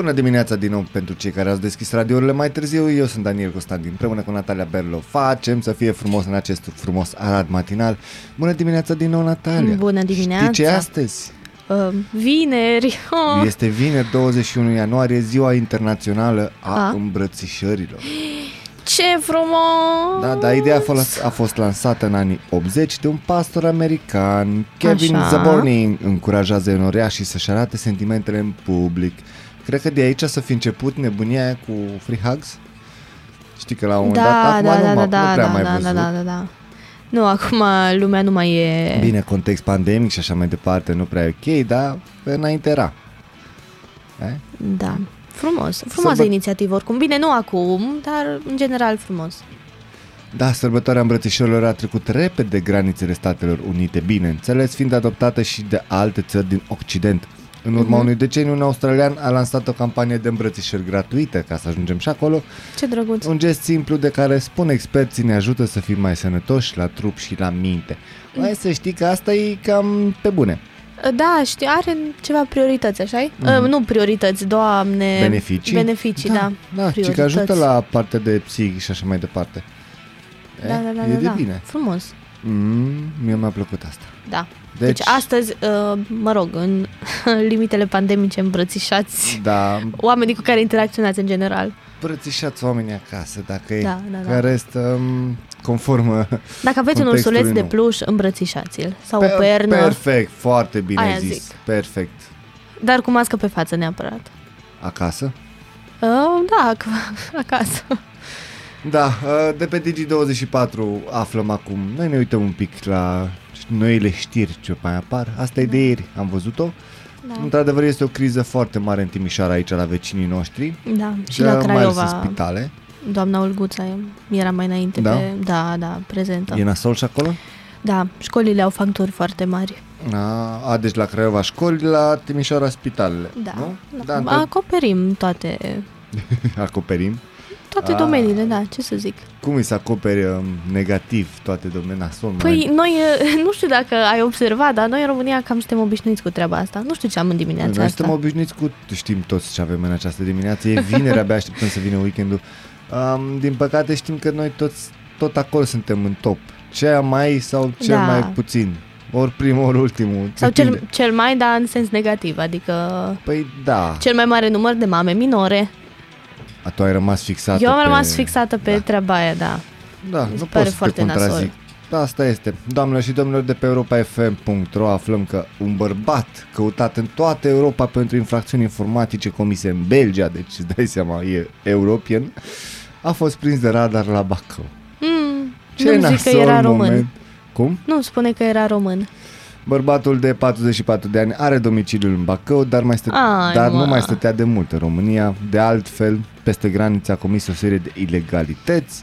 Bună dimineața din nou pentru cei care ați deschis radiourile mai târziu. Eu sunt Daniel Constantin, împreună cu Natalia Berlo. Facem să fie frumos în acest frumos Arad matinal. Bună dimineața din nou, Natalia. Bună dimineața. Știi ce e astăzi? Uh, vineri. Oh. Este vineri 21 ianuarie, ziua internațională a, A? îmbrățișărilor. Ce frumos! Da, dar ideea a fost, a fost lansată în anii 80 de un pastor american, Kevin Așa. Zaborni, încurajează enoriașii să-și arate sentimentele în public. Cred că de aici să fi început nebunia aia cu free hugs. Știi că la un moment dat, Da, acum da, nu, da, m-a- da, nu prea da, mai da, văzut. da, da, da, da. Nu, acum lumea nu mai e... Bine, context pandemic și așa mai departe, nu prea e ok, dar pe înainte era. Eh? Da. Frumos. Frumoasă Sărbă- inițiativă oricum. Bine, nu acum, dar în general frumos. Da, sărbătoarea îmbrățișărilor a trecut repede granițele Statelor Unite, bineînțeles, fiind adoptată și de alte țări din Occident. În urma Mhm. unui deceniu, un australian a lansat o campanie de îmbrățișări gratuite, ca să ajungem și acolo, Ce drăguț. un gest simplu de care, spun experții, ne ajută să fim mai sănătoși la trup și la minte. Mai să știi că asta e cam pe bune. Da, știi, are ceva priorități, așa mm Nu priorități, doamne... Beneficii? Beneficii, da. Da, ci că ajută la partea de psihic și așa mai departe. Da, da, da, e da, de da. bine. Frumos. Mm, mie mi-a plăcut asta. Da. Deci, Deci, astăzi, uh, mă rog, în limitele pandemice îmbrățișați da, oamenii cu care interacționați în general. îmbrățișați oamenii acasă, dacă e. Da, da, da. Că rest, um, conform uh, Dacă aveți un Contextului ursuleț de nu. pluș, îmbrățișați-l. Sau o pe- pernă, Perfect, foarte bine Aia zis. zic. Perfect. dar cu mască pe față neapărat. Acasă? Uh, da, ac- acasă. Da, uh, de pe Digi24 aflăm acum. Noi ne uităm un pic la noile știri ce mai apar. Asta e de ieri, am văzut-o. Da, Într-adevăr este o criză foarte mare în Timișoara aici la vecinii noștri. da. și la mai ales în Craiova, spitale. doamna Olguța era mai înainte Da? pe... Da, da, prezentă. E nasol și acolo? Da, școlile au facturi foarte mari. A, a, deci la Craiova școli, la Timișoara spitalele. Da. Nu? Da, Da, acoperim toate, acoperim. Toate Ah. domeniile, da, ce să zic. Cum îi se acoperi um, negativ toate domeniile nasol? Păi noi, e, nu știu dacă ai observat, dar noi în România cam suntem obișnuiți cu treaba asta. Nu știu ce am în dimineața Noi asta. suntem obișnuiți cu, știm toți ce avem în această dimineață, e vineri, abia așteptăm să vină weekendul. Um, din păcate știm că noi toți, tot acolo suntem în top. Cea mai sau cel Da. mai puțin. Ori primul, ori ultimul. Sau depinde. cel, cel mai, dar în sens negativ, adică Păi da, cel mai mare număr de mame minore. A, tu ai rămas fixată Eu am pe... rămas fixată pe da. treaba aia, da. Da, Mi se nu pare pot să te foarte contrazic. nasol. Da, asta este. Doamnelor și domnilor de pe europa.fm.ro aflăm că un bărbat căutat în toată Europa pentru infracțiuni informatice comise în Belgia, deci îți dai seama, e european, a fost prins de radar la Bacău. Mm, Ce nu zic că nasol era român. moment. Cum? Nu spune că era român. Bărbatul de 44 de ani are domiciliul în Bacău, dar, mai stă- Ai, dar nu mă. mai stătea de mult în România. De altfel, peste graniță a comis o serie de ilegalități.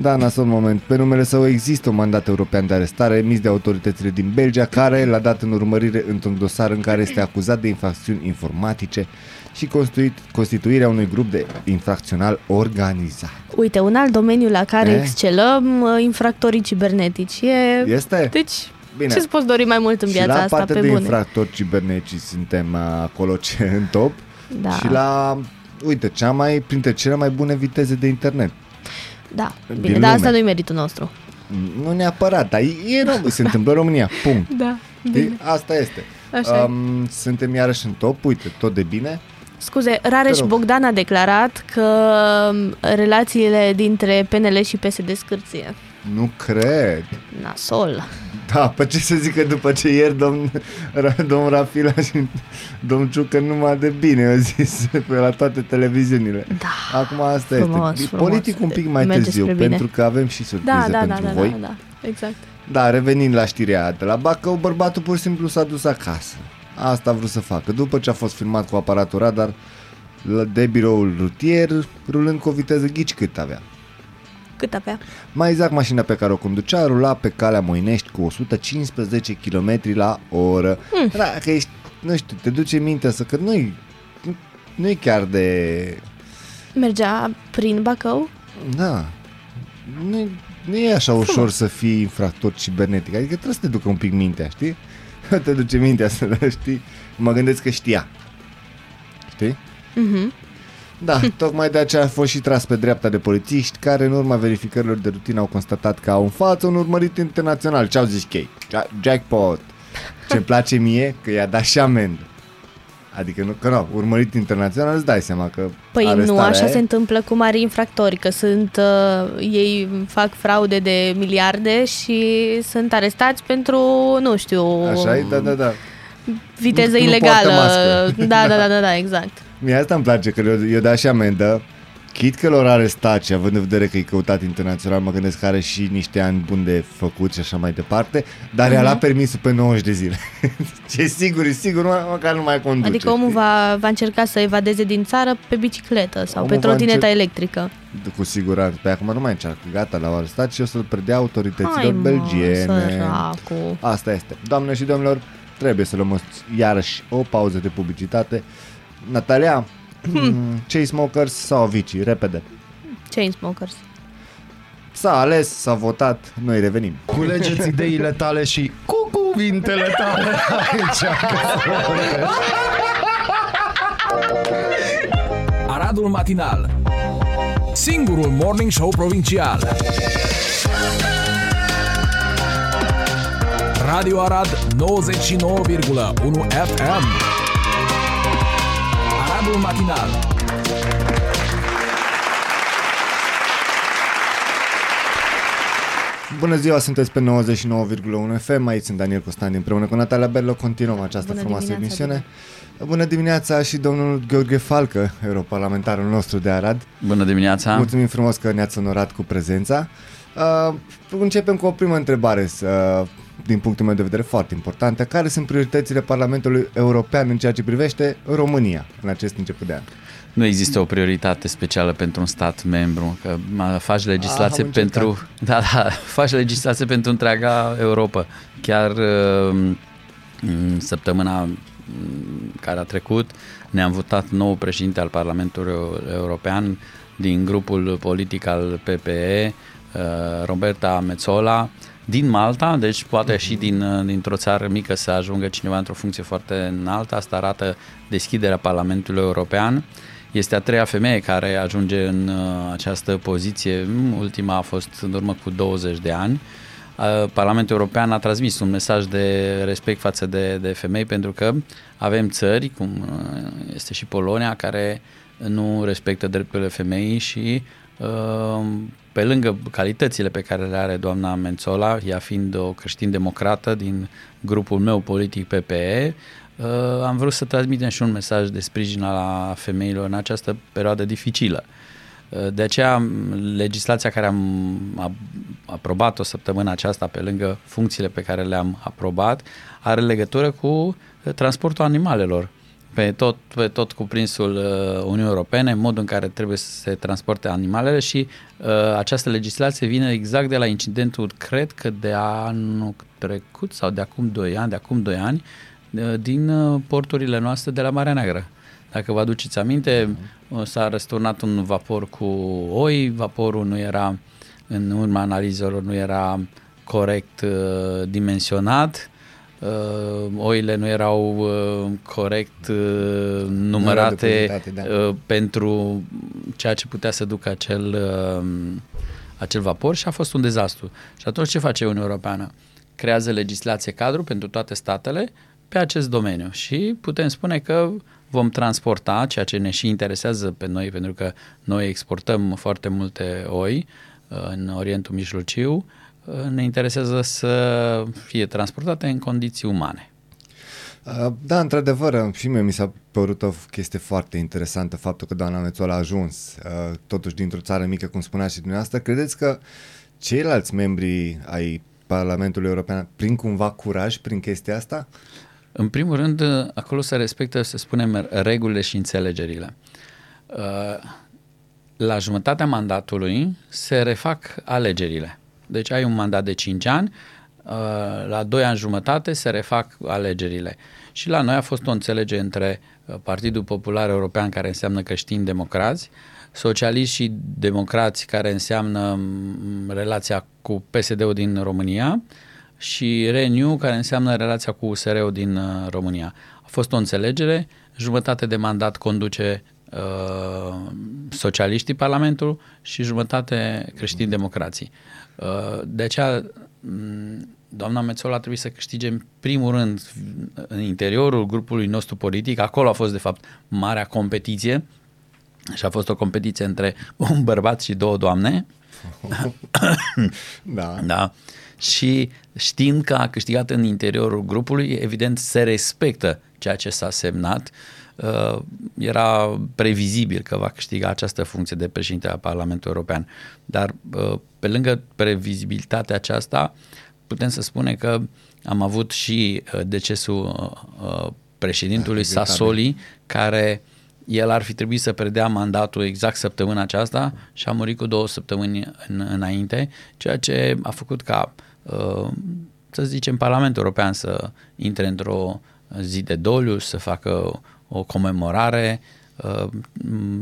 Da, în acel moment, pe numele său există un mandat european de arestare emis de autoritățile din Belgia, care l-a dat în urmărire într-un dosar în care este acuzat de infracțiuni informatice și constituit, constituirea unui grup de infracțional organizat. Uite, un alt domeniu la care Eh? excelăm, uh, infractorii cibernetici. E... Este? Deci, Bine. ce-ți poți dori mai mult în și viața la asta, partea pe de bune? infractori cibernetici suntem uh, acolo ce în top. Da, Și la, uite, cea mai, printre cele mai bune viteze de internet. da, din bine, dar asta lume. nu-i meritul nostru. Nu neapărat, dar e, e Rom- se întâmplă în România, punct. Da, Știi? Asta este. Așa e. Um, suntem iarăși în top, uite, tot de bine. Scuze, Rareș Te rog. Bogdan a declarat că um, relațiile dintre PNL și PSD scârție. Nu cred. Nasol. Da, pe ce să zică după ce ieri domn, Ra- domn Rafila și domn Ciucă numai de bine, au zis pe la toate televiziunile. Da. Acum asta Frumos, este. frumos. Politic un pic mai Merge târziu, spre bine. pentru că avem și surprize Da, da, da, pentru da, voi. da, da, exact. Da, revenind la știrea aia de la Bacău, bărbatul pur și simplu s-a dus acasă. Asta a vrut să facă. După ce a fost filmat cu aparatul radar la- de biroul rutier, rulând cu o viteză ghici cât avea. Cât avea? Mai exact, mașina pe care o conducea rula pe calea Moinești cu 115 km la oră. Mm. Dacă ești, nu știu, te duce mintea să că nu-i, nu, nu-i chiar de... Mergea prin Bacău? Da. Nu, nu e așa ușor Frumos. să fii infractor cibernetic. Adică trebuie să te ducă un pic mintea, știi? Te duce mintea să știi. Mă gândesc că știa. Știi? Mhm. Da, tocmai de aceea a fost și tras pe dreapta de polițiști care în urma verificărilor de rutină au constatat că au în față un urmărit internațional. Ce au zis ei? Ja- Jackpot! ce îmi place mie, că i-a dat și amendă. Adică nu, că nu, urmărit internațional îți dai seama că Păi nu arestarea așa e- se întâmplă cu mari infractori, că sunt uh, ei fac fraude de miliarde și sunt arestați pentru, nu știu, Așa e? Da, da, da. Viteză Nu- nu ilegală. poartă mască. Da, da, da, da, da, exact. Mie asta îmi place, că eu, eu da și amendă. Chit că l-au arestat și având în vedere că e căutat internațional, mă gândesc că are și niște ani buni de făcut și așa mai departe, dar i-a luat permisul pe 90 de zile. Ce sigur, e sigur, mă, măcar nu mai conduce. Adică omul știi? va, va încerca să evadeze din țară pe bicicletă sau Omul pe va trotineta încer- electrică. Cu siguranță. Pe acum nu mai încearcă. Gata, l-au arestat și o să-l predea autorităților Hai, mă, belgiene. săracu. Asta este. Doamne și domnilor, trebuie să luăm o- iarăși o pauză de publicitate. Natalia, hmm. Chainsmokers sau Avicii? Repede. Chainsmokers. S-a ales, s-a votat, noi revenim. Culegeți ideile tale și cu cuvintele tale aici. Aradul Matinal Singurul Morning Show Provincial Radio Arad 99,1 FM Aradul Matinal Bună ziua, sunteți pe 99,1 FM, aici sunt Daniel Costandi împreună cu Natalia Berlo, continuăm această Bună frumoasă dimineața, emisiune. Bună dimineața și domnul Gheorghe Falcă, europarlamentarul nostru de Arad. Bună dimineața! Mulțumim frumos că ne-ați onorat cu prezența. Uh, începem cu o primă întrebare, uh, din punctul meu de vedere foarte importantă. Care sunt prioritățile Parlamentului European în ceea ce privește România în acest început de an? Nu există o prioritate specială pentru un stat membru, că ma, faci legislație am încercat. pentru da, da, faci legislație pentru întreaga Europa. Chiar uh, în săptămâna mm, care a trecut ne-am votat nou președinte al Parlamentului European din grupul politic al PPE, uh, Roberta Metsola, din Malta, deci poate și din, uh, dintr-o țară mică să ajungă cineva într-o funcție foarte înaltă. Asta arată deschiderea Parlamentului European. Este a treia femeie care ajunge în uh, această poziție. Mm, Ultima a fost în urmă cu 20 de ani. Uh, Parlamentul European a transmis un mesaj de respect față de, de femei pentru că avem țări, cum uh, este și Polonia, care nu respectă drepturile femeii și uh, pe lângă calitățile pe care le are doamna Mențola, ea fiind o creștin-democrată din grupul meu politic PPE, uh, am vrut să transmitem și un mesaj de sprijin la femeilor în această perioadă dificilă. Uh, De aceea, m, legislația care am ab- aprobat-o săptămâna aceasta, pe lângă funcțiile pe care le-am aprobat, are legătură cu uh, transportul animalelor pe tot, pe tot cuprinsul uh, Uniunii Europene, modul în care trebuie să se transporte animalele și uh, această legislație vine exact de la incidentul, cred că de anul trecut sau de acum 2 ani, de acum 2 ani, uh, din uh, porturile noastre de la Marea Neagră. Dacă vă aduceți aminte, uh, s-a răsturnat un vapor cu oi, vaporul nu era, în urma analizelor, nu era corect uh, dimensionat, uh, oile nu erau uh, corect uh, numărate depozitate, da. uh, pentru ceea ce putea să ducă acel, uh, acel vapor și a fost un dezastru. Și atunci ce face Uniunea Europeană? Creează legislație cadru pentru toate statele pe acest domeniu și putem spune că vom transporta, ceea ce ne și interesează pe noi, pentru că noi exportăm foarte multe oi uh, în Orientul Mijlociu, uh, ne interesează să fie transportate în condiții umane. Uh, Da, într-adevăr, și mie mi s-a părut o chestie foarte interesantă faptul că doamna Mețola a ajuns uh, totuși dintr-o țară mică, cum spunea și dumneavoastră. Credeți că ceilalți membri ai Parlamentului European prin cumva curaj prin chestia asta? În primul rând, acolo se respectă, să spunem, regulile și înțelegerile. Uh, la jumătatea mandatului se refac alegerile. Deci ai un mandat de 5 ani, uh, la 2 ani jumătate se refac alegerile. Și la noi a fost o înțelegere între uh, Partidul Popular European, care înseamnă creștini democrați, socialiști și democrați, care înseamnă mm, relația cu PSD-ul din România, și Renew, care înseamnă relația cu USR-ul din uh, România. A fost o înțelegere, jumătate de mandat conduce uh, socialiștii Parlamentul și jumătate creștini democrații. Uh, de aceea, mm, doamna Mețola a trebuit să câștige în primul rând în interiorul grupului nostru politic. Acolo a fost, de fapt, marea competiție și a fost o competiție între un bărbat și două doamne. Da. Da. Și știind că a câștigat în interiorul grupului, evident se respectă ceea ce s-a semnat. Uh, Era previzibil că va câștiga această funcție de președinte al Parlamentului European. Dar uh, pe lângă previzibilitatea aceasta, putem să spunem că am avut și uh, decesul uh, președintului Da, regretabil. Sassoli, care el ar fi trebuit să predea mandatul exact săptămâna aceasta și a murit cu două săptămâni în, înainte, ceea ce a făcut ca, uh, să zicem, Parlamentul European să intre într-o zi de doliu, să facă o comemorare. Uh,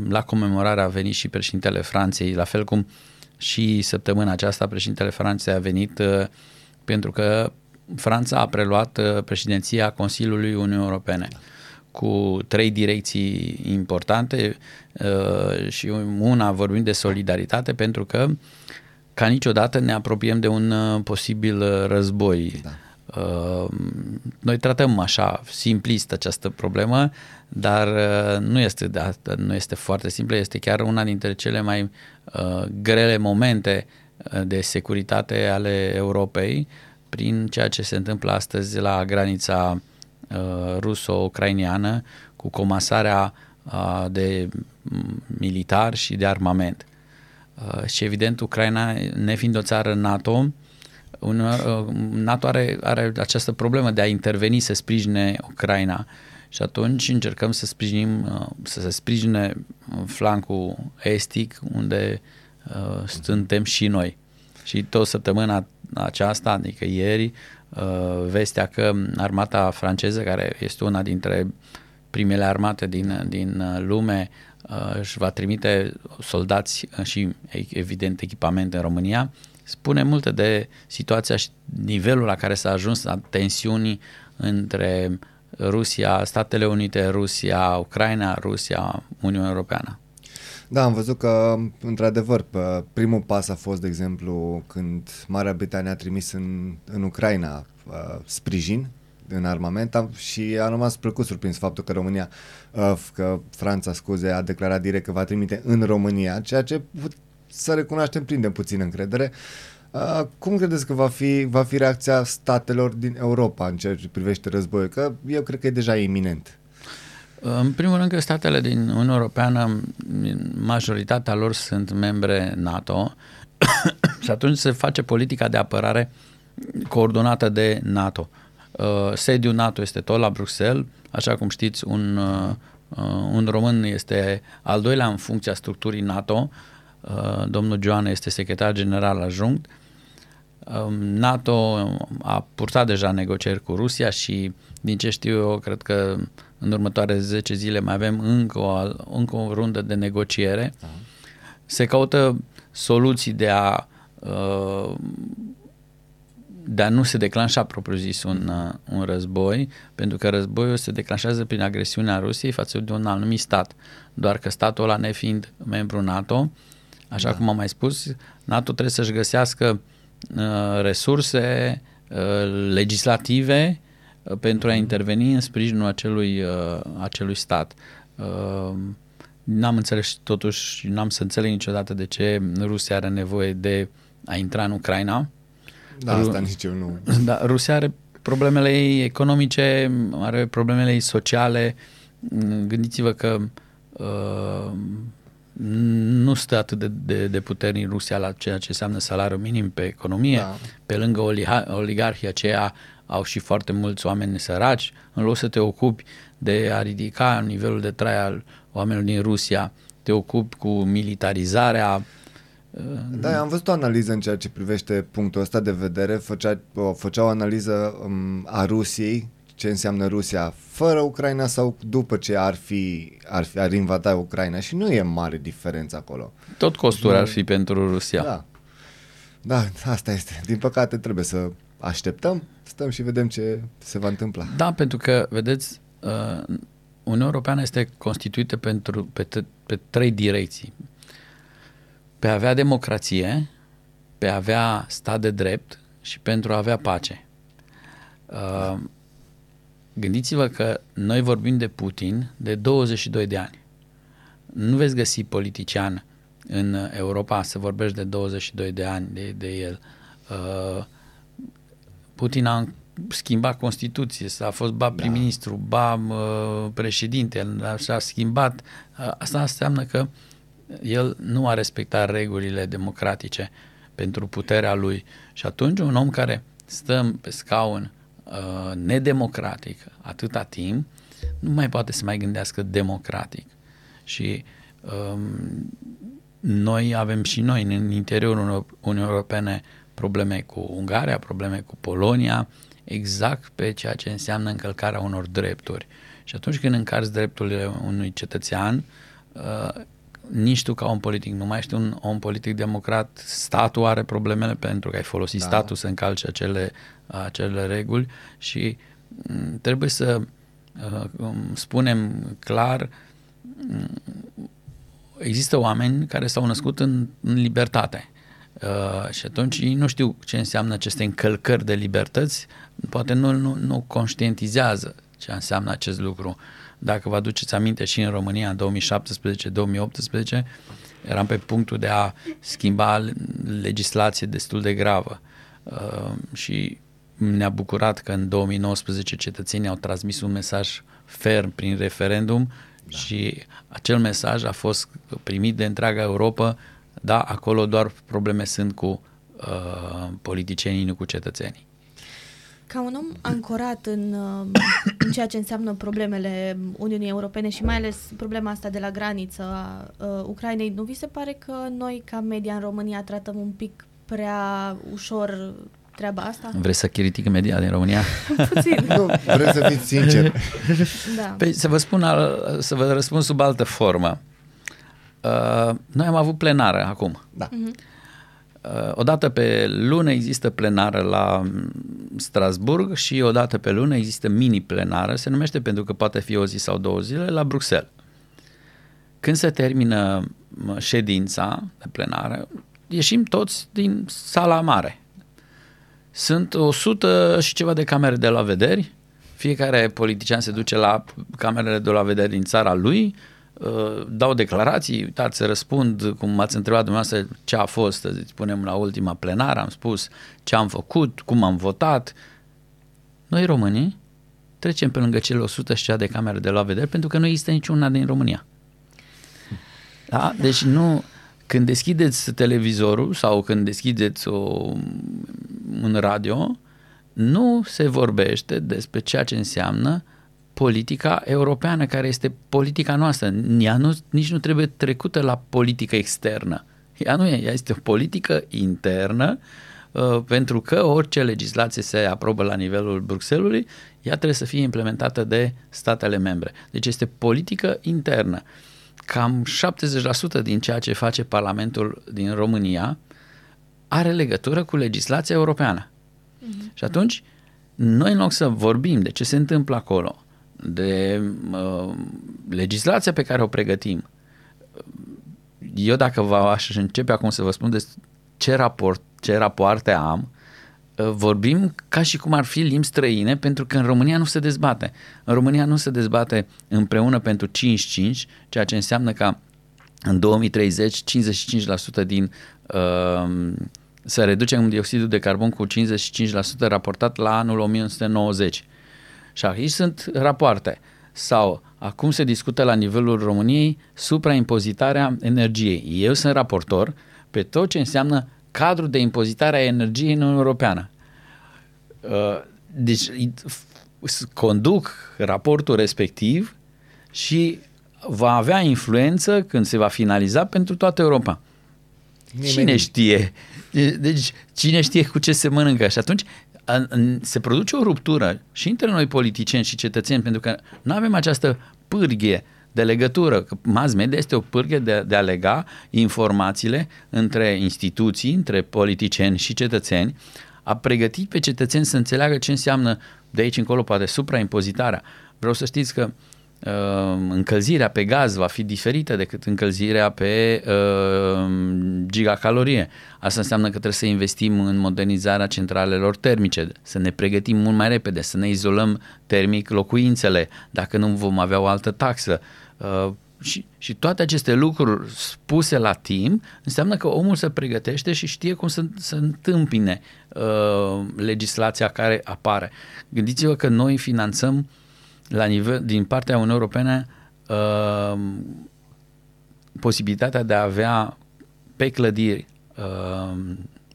La comemorare a venit și președintele Franței, la fel cum și săptămâna aceasta președintele Franței a venit uh, pentru că Franța a preluat uh, președinția Consiliului Uniunii Europene cu trei direcții importante uh, și una vorbim de solidaritate pentru că ca niciodată ne apropiem de un uh, posibil uh, război. Da. Noi tratăm așa simplist această problemă, dar uh, nu este, de asta, nu este foarte simplă, este chiar una dintre cele mai uh, grele momente uh, de securitate ale Europei prin ceea ce se întâmplă astăzi la granița uh, ruso-ucraineană cu comasarea uh, de mm, militar și de armament. Uh, și evident, Ucraina, nefiind o țară NATO, un, uh, NATO are, are această problemă de a interveni să sprijine Ucraina și atunci încercăm să sprijinim, uh, să se sprijine flancul estic unde uh, suntem și noi. Și tot săptămâna aceasta, adică ieri, uh, vestea că armata franceză, care este una dintre primele armate din, din uh, lume, uh, își va trimite soldați și, evident, echipament în România, spune multe de situația și nivelul la care s-a ajuns la tensiuni între Rusia, Statele Unite, Rusia, Ucraina, Rusia, Uniunea Europeană. Da, am văzut că, într-adevăr, pe- primul pas a fost, de exemplu, când Marea Britanie a trimis în, în Ucraina uh, sprijin în armament am, și am rămas plăcut surprins faptul că România, uh, că Franța, scuze, a declarat direct că va trimite în România, ceea ce put- să recunoaștem prinde puțin încredere. Uh, cum credeți că va fi, va fi reacția statelor din Europa în ceea ce privește războiul? Că eu cred că e deja iminent. În primul rând că statele din Uniunea Europeană, majoritatea lor sunt membre NATO și atunci se face politica de apărare coordonată de NATO. Uh, Sediul NATO este tot la Bruxelles, așa cum știți, un, uh, un român este al doilea în funcția structurii NATO, uh, domnul Joan este secretar general adjunct, Um, NATO a purtat deja negocieri cu Rusia și din ce știu eu, cred că în următoarele 10 zile mai avem încă o, încă o rundă de negociere. Se caută soluții de a uh, de a nu se declanșa propriu-zis un, uh, un război, pentru că războiul se declanșează prin agresiunea Rusiei față de un anumit stat. Doar că statul ăla nefiind membru NATO, așa da. cum am mai spus, NATO trebuie să-și găsească uh, resurse uh, legislative uh, pentru a interveni în sprijinul acelui, uh, acelui stat. Uh, n-am înțeles totuși, n-am să înțeleg niciodată de ce Rusia are nevoie de a intra în Ucraina. Da, asta nici eu nu. Da, Rusia are problemele ei economice, are problemele ei sociale. Gândiți-vă că uh, nu stă atât de, de, de puternic Rusia la ceea ce înseamnă salariul minim pe economie. Da. Pe lângă oliha- oligarhii aceia au și foarte mulți oameni săraci. În loc să te ocupi de a ridica nivelul de trai al oamenilor din Rusia, te ocupi cu militarizarea. Da, am văzut o analiză în ceea ce privește punctul ăsta de vedere. Făcea, o, făcea o analiză um, a Rusiei, ce înseamnă Rusia fără Ucraina sau după ce ar fi, ar, fi, ar invada Ucraina și nu e mare diferență acolo. Tot costul ar fi pentru Rusia. Da. Da, asta este. Din păcate trebuie să așteptăm, stăm și vedem ce se va întâmpla. Da, pentru că, vedeți, uh, Uniunea Europeană este constituită pentru, pe, t- pe trei direcții. Pe a avea democrație, pe a avea stat de drept și pentru a avea pace. Uh, gândiți-vă că noi vorbim de Putin de 22 de ani. Nu veți găsi politician în Europa să vorbești de 22 de ani de, de el. Uh, Putin a schimbat Constituție, s-a fost ba prim-ministru, ba uh, președinte, și-a schimbat. Uh, asta înseamnă că el nu a respectat regulile democratice pentru puterea lui. Și atunci un om care stă pe scaun uh, nedemocratic atâta timp, nu mai poate să mai gândească democratic. Și um, noi avem și noi în interiorul Uniunii Europene probleme cu Ungaria, probleme cu Polonia, exact pe ceea ce înseamnă încălcarea unor drepturi. Și atunci când încarci drepturile unui cetățean, uh, nici tu ca om politic nu mai ești un om politic democrat, statul are problemele pentru că ai folosit da. statul să încalce acele, acele reguli și mm, trebuie să uh, spunem clar mm, există oameni care s-au născut în, în libertate Uh, și atunci ei nu știu ce înseamnă aceste încălcări de libertăți, poate nu, nu, nu conștientizează ce înseamnă acest lucru. Dacă vă aduceți aminte și în România în 2017-2018, eram pe punctul de a schimba legislație destul de gravă uh, și ne-a bucurat că în 2019 cetățenii au transmis un mesaj ferm prin referendum da. și acel mesaj a fost primit de întreaga Europa da, acolo doar probleme sunt cu uh, politicienii, nu cu cetățenii. Ca un om ancorat în, uh, în ceea ce înseamnă problemele Uniunii Europene și mai ales problema asta de la graniță a uh, Ucrainei, nu vi se pare că noi, ca media în România, tratăm un pic prea ușor treaba asta? Vreți să critică media din România? Puțin. Nu, vreau să fiți sincer. da. Păi să vă spun, al, să vă răspund sub altă formă. Uh, noi am avut plenară acum. Da. Uh, o dată pe lună există plenară la Strasburg și o dată pe lună există mini-plenară, se numește pentru că poate fi o zi sau două zile, la Bruxelles. Când se termină ședința de plenară, ieșim toți din sala mare. Sunt 100 și ceva de camere de la vederi, fiecare politician se duce la camerele de la vederi din țara lui, Uh, dau declarații, uitați, să răspund, cum m-ați întrebat dumneavoastră ce a fost, să spunem, la ultima plenară, am spus ce am făcut, cum am votat. Noi românii trecem pe lângă cele 100 și cea de camere de la vedere pentru că nu există niciuna din România. Da? Deci nu, când deschideți televizorul sau când deschideți o, un radio, nu se vorbește despre ceea ce înseamnă politica europeană, care este politica noastră. Ea nu, nici nu trebuie trecută la politică externă. Ea nu e, ea este o politică internă, uh, pentru că orice legislație se aprobă la nivelul Bruxellesului, ea trebuie să fie implementată de statele membre. Deci este politică internă. Cam 70% din ceea ce face Parlamentul din România are legătură cu legislația europeană. Mm-hmm. Și atunci, noi în loc să vorbim de ce se întâmplă acolo, de uh, legislația pe care o pregătim. Eu dacă vă aș începe acum să vă spun de ce, raport, ce rapoarte am, uh, vorbim ca și cum ar fi limbi străine, pentru că în România nu se dezbate. În România nu se dezbate împreună pentru 5-5, ceea ce înseamnă că în 2030 55% din uh, să reducem dioxidul de carbon cu 55% raportat la anul 1990. Și aici sunt rapoarte. Sau acum se discută la nivelul României supraimpozitarea energiei. Eu sunt raportor pe tot ce înseamnă cadrul de impozitare a energiei în Uniunea Europeană. Uh, deci conduc raportul respectiv și va avea influență când se va finaliza pentru toată Europa. Nimeni- Cine știe? Deci cine știe cu ce se mănâncă și atunci a- în- se produce o ruptură și între noi politicieni și cetățeni pentru că nu avem această pârghie de legătură. Că Mass media este o pârghie de, de a lega informațiile între instituții, între politicieni și cetățeni, a pregătit pe cetățeni să înțeleagă ce înseamnă de aici încolo poate supraimpozitarea. Vreau să știți că uh, încălzirea pe gaz va fi diferită decât încălzirea pe uh, gigacalorie. Asta înseamnă că trebuie să investim în modernizarea centralelor termice, să ne pregătim mult mai repede, să ne izolăm termic locuințele, dacă nu vom avea o altă taxă. Uh, și, și toate aceste lucruri spuse la timp înseamnă că omul se pregătește și știe cum să, să întâmpine uh, legislația care apare. Gândiți-vă că noi finanțăm la nivel, din partea Uniunii Europene uh, posibilitatea de a avea pe clădiri uh,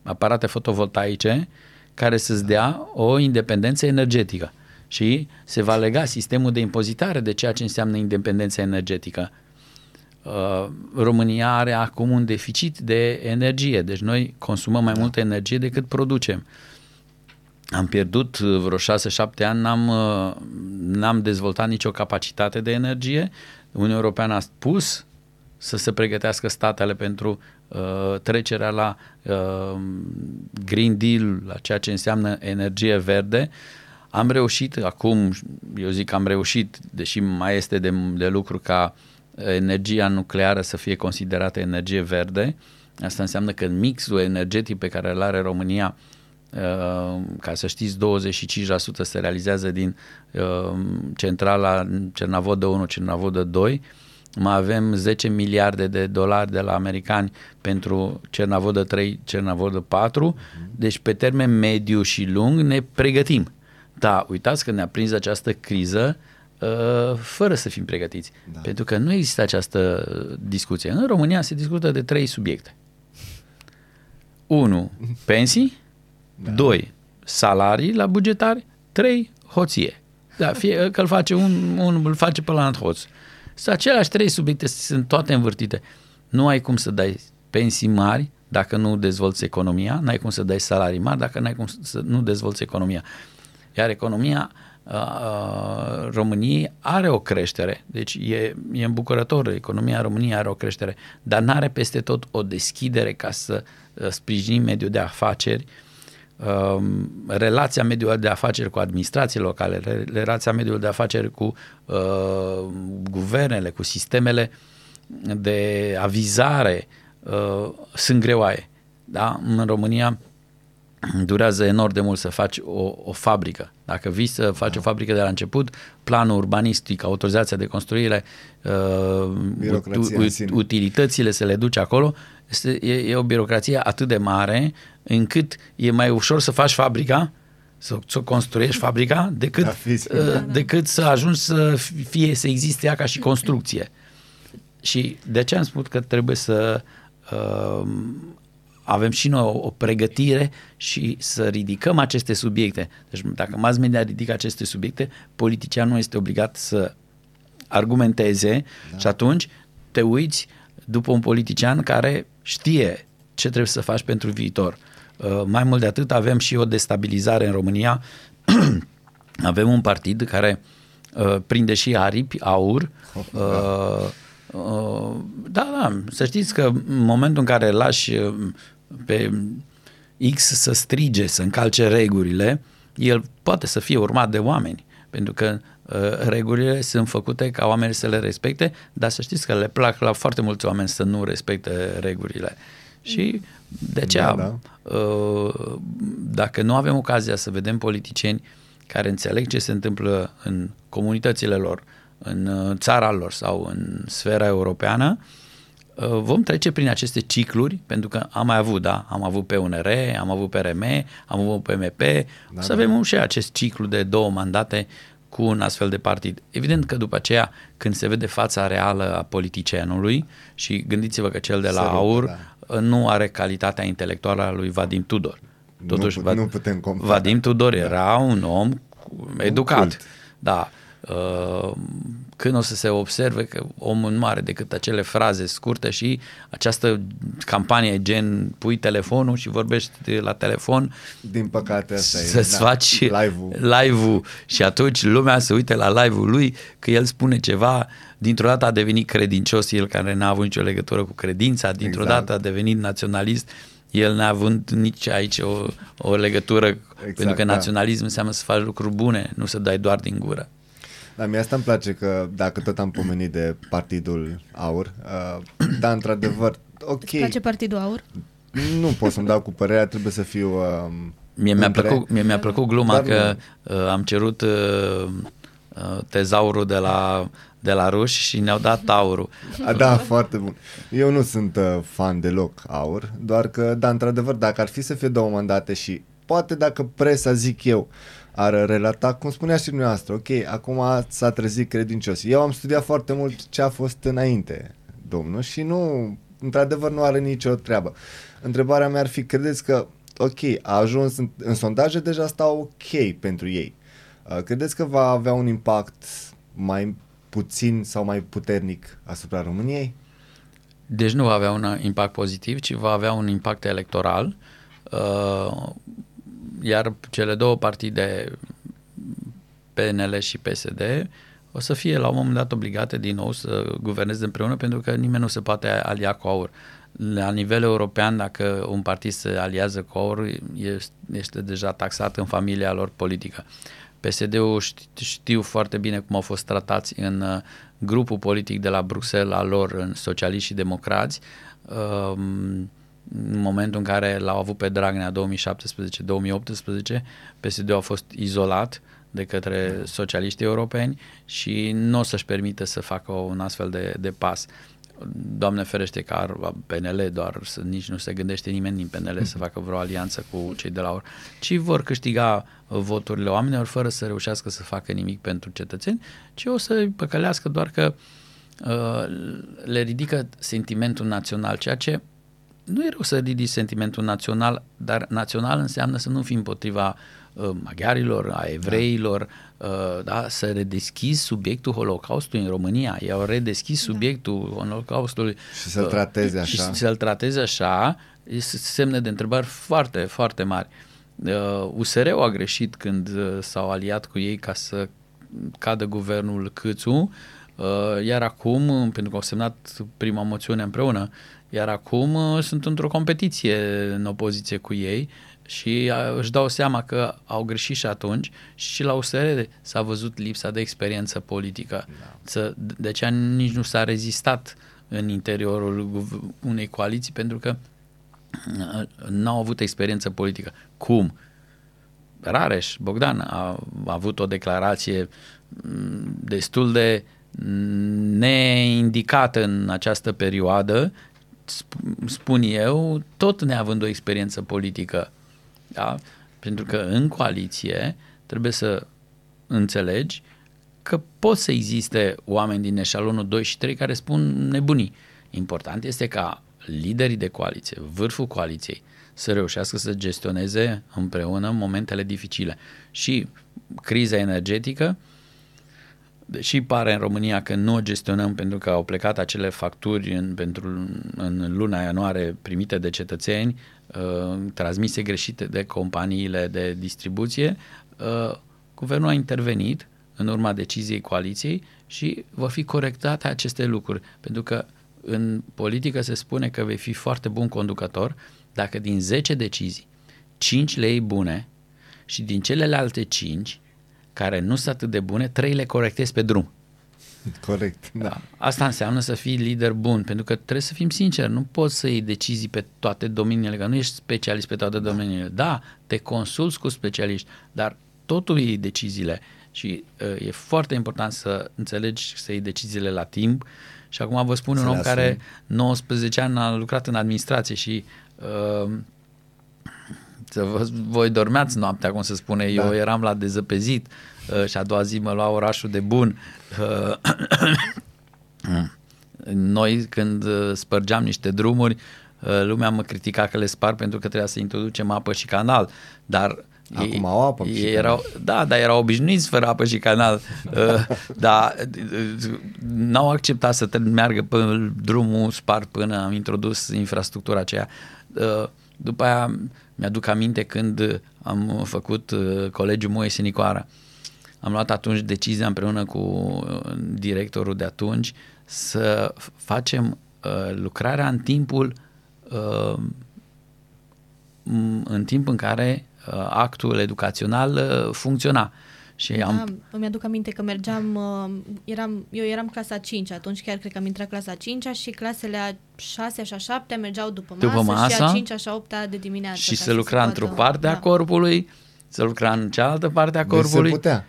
aparate fotovoltaice care să-ți dea o independență energetică și se va lega sistemul de impozitare de ceea ce înseamnă independența energetică. Uh, România are acum un deficit de energie, deci noi consumăm mai multă energie decât producem. Am pierdut uh, vreo 6-7 ani, n-am, uh, n-am dezvoltat nicio capacitate de energie. Uniunea Europeană a spus să se pregătească statele pentru uh, trecerea la uh, Green Deal, la ceea ce înseamnă energie verde. Am reușit acum, eu zic că am reușit, deși mai este de, de lucru ca energia nucleară să fie considerată energie verde. Asta înseamnă că mixul energetic pe care îl are România Uh, ca să știți, 25% se realizează din uh, centrala Cernavodă 1, Cernavodă 2. Mai avem 10 miliarde de dolari de la americani pentru Cernavodă 3, Cernavodă 4. Deci pe termen mediu și lung ne pregătim. Da, uitați că ne-a prins această criză uh, fără să fim pregătiți. Da. Pentru că nu există această discuție. În România se discută de trei subiecte. 1. Pensii. Da. 2. Salarii la bugetari. 3. Hoție. Da, fie că îl face un, un îl face pe la alt hoț. Sunt aceleași trei subiecte, sunt toate învârtite. Nu ai cum să dai pensii mari dacă nu dezvolți economia, n-ai cum să dai salarii mari dacă n-ai cum să nu dezvolți economia. Iar economia uh, României are o creștere, deci e, e îmbucurător, economia României are o creștere, dar nu are peste tot o deschidere ca să uh, sprijinim mediul de afaceri, uh, relația mediului de afaceri cu administrațiile locale, re- relația mediului de afaceri cu uh, guvernele, cu sistemele de avizare uh, sunt greoaie. Da? În România durează enorm de mult să faci o, o fabrică. Dacă vii să faci o fabrică de la început, planul urbanistic, autorizația de construire, uh, Birocrația ut- în sine. utilitățile să le duci acolo, este, e, e o birocrație atât de mare încât e mai ușor să faci fabrica, să, să construiești fabrica, decât, Da, fizic. uh, decât să ajungi să fie, să existe ea ca și construcție. Și de ce am spus că trebuie să uh, avem și noi o, o pregătire și să ridicăm aceste subiecte. Deci dacă mass media ridică aceste subiecte, politicianul este obligat să argumenteze da. și atunci te uiți după un politician care știe ce trebuie să faci pentru viitor. Uh, mai mult de atât, avem și o destabilizare în România. avem un partid care uh, prinde și aripi, aur. Uh, uh, da, da, să știți că în momentul în care lași uh, pe X să strige, să încalce regulile, el poate să fie urmat de oameni, pentru că uh, regulile sunt făcute ca oamenii să le respecte, dar să știți că le plac la foarte mulți oameni să nu respecte regulile. Și de aceea, Da, da, uh, dacă nu avem ocazia să vedem politicieni care înțeleg ce se întâmplă în comunitățile lor, în uh, țara lor sau în sfera europeană, uh, vom trece prin aceste cicluri, pentru că am mai avut, da, am avut PUNR, am avut PRM, am avut PMP, da, să avem și acest ciclu de două mandate cu un astfel de partid. Evident că după aceea, când se vede fața reală a politicianului și gândiți-vă că cel de la Se rupe, AUR da. nu are calitatea intelectuală a lui Vadim Tudor. Totuși, Nu- Vad- nu putem compara. Vadim Tudor era un om cu- educat. cult. Da. Uh, când o să se observe că omul nu are decât acele fraze scurte și această campanie gen pui telefonul și vorbești la telefon Din păcate asta e. să-ți da, faci live-ul. live-ul și atunci lumea se uite la live-ul lui că el spune ceva, dintr-o dată a devenit credincios, el care n-a avut nicio legătură cu credința, dintr-o Exact. dată a devenit naționalist, el n-a avut nici aici o, o legătură, exact, pentru că da. naționalism înseamnă să faci lucruri bune, nu să dai doar din gură. Da, mie asta îmi place că dacă tot am pomenit de Partidul Aur, uh, da, într-adevăr, ok, Îți place Partidul Aur? nu pot să-mi dau cu părerea, trebuie să fiu... Uh, Mie mi-a între- plăcut, mie mi-a plăcut gluma Dar că uh, am cerut uh, uh, tezaurul de la, de la ruși și ne-au dat taurul. A, da, foarte bun. Eu nu sunt uh, fan deloc aur, doar că, da, într-adevăr, dacă ar fi să fie două mandate și poate dacă presa, zic eu, ar relata, cum spunea și dumneavoastră, ok, acum s-a trezit credincios. Eu am studiat foarte mult ce a fost înainte, domnul, și nu, într-adevăr, nu are nicio treabă. Întrebarea mea ar fi, credeți că, ok, a ajuns în, în sondaje, deja stau ok pentru ei. Uh, Credeți că va avea un impact mai puțin sau mai puternic asupra României? Deci nu va avea un impact pozitiv, ci va avea un impact electoral. Uh, iar cele două partide, PNL și PSD, o să fie la un moment dat obligate din nou să guverneze împreună pentru că nimeni nu se poate alia cu aur. La nivel european, dacă un partid se aliază cu aur, este, este deja taxat în familia lor politică. PSD-ul ști- știu foarte bine cum au fost tratați în uh, grupul politic de la Bruxelles al lor, în socialiști și democrați, um, în momentul în care l-au avut pe Dragnea 2017-2018, PSD-ul a fost izolat de către socialiștii europeni și nu o să-și permită să facă un astfel de, de pas. Doamne ferește că ar PNL doar să nici nu se gândește nimeni din PNL să facă vreo alianță cu cei de la OR, ci vor câștiga voturile oamenilor fără să reușească să facă nimic pentru cetățeni, ci o să păcălească doar că uh, le ridică sentimentul național, ceea ce nu e rău să ridici sentimentul național, dar național înseamnă să nu fii împotriva uh, maghiarilor, a evreilor, uh, da, să redeschizi subiectul Holocaustului în România. Ei au redeschis subiectul Holocaustului Și să-l uh, trateze și așa. să-l trateze așa, este semne de întrebări foarte, foarte mari. Uh, USR-ul a greșit când uh, s-au aliat cu ei ca să cadă guvernul Câțu, uh, iar acum, uh, pentru că au semnat prima moțiune împreună, iar acum uh, sunt într-o competiție în opoziție cu ei și uh, își dau seama că au greșit și atunci și la USR s-a văzut lipsa de experiență politică. Da. De aceea nici nu s-a rezistat în interiorul guv- unei coaliții pentru că uh, n-au avut experiență politică. Cum? Rareș Bogdan a, a avut o declarație mm, destul de neindicată în această perioadă, sp- spun eu, tot neavând o experiență politică. Da? Pentru că în coaliție trebuie să înțelegi că pot să existe oameni din eșalonul 2 și 3 care spun nebunii. Important este ca liderii de coaliție, vârful coaliției, să reușească să gestioneze împreună momentele dificile. Și criza energetică, deși pare în România că nu o gestionăm pentru că au plecat acele facturi în, pentru, în luna ianuarie primite de cetățeni, uh, transmise greșite de companiile de distribuție, uh, guvernul a intervenit în urma deciziei coaliției și vor fi corectate aceste lucruri, pentru că în politică se spune că vei fi foarte bun conducător dacă din 10 decizii, 5 le iei bune și din celelalte 5 care nu sunt atât de bune, 3 le corectezi pe drum. Corect, da. Asta înseamnă să fii lider bun, pentru că trebuie să fim sinceri, nu poți să iei decizii pe toate domeniile, că nu ești specialist pe toate domeniile. Da, te consulți cu specialiști, dar totul iei deciziile și uh, e foarte important să înțelegi să iei deciziile la timp și acum vă spun Să un le om asumi. care 19 ani a lucrat în administrație și uh, să vă, voi dormeați noaptea, cum se spune, da. eu eram la dezăpezit uh, și a doua zi mă lua orașul de bun. Uh, noi când uh, spărgeam niște drumuri, uh, lumea mă critica că le spar pentru că trebuia să introducem apă și canal, dar Acum au apă și ei erau, Da, dar erau obișnuiți fără apă și canal. Uh, dar uh, n-au acceptat să te- meargă pe drumul spart până am introdus infrastructura aceea. Uh, după aia mi-aduc aminte când am făcut uh, colegiul Moise Nicoara. Am luat atunci decizia împreună cu uh, directorul de atunci să f- facem uh, lucrarea în timpul uh, m- în timp în care uh, actul educațional uh, funcționa. Și am, Da, îmi aduc aminte că mergeam, uh, eram, eu eram clasa 5 atunci, chiar cred că am intrat clasa 5 și clasele a 6 și a 7 mergeau după masă, După și masă. a 5 și a 8 de dimineață. și ca se să lucra într-o poată- parte a da. corpului, se lucra în cealaltă parte a Deci se corpului. putea.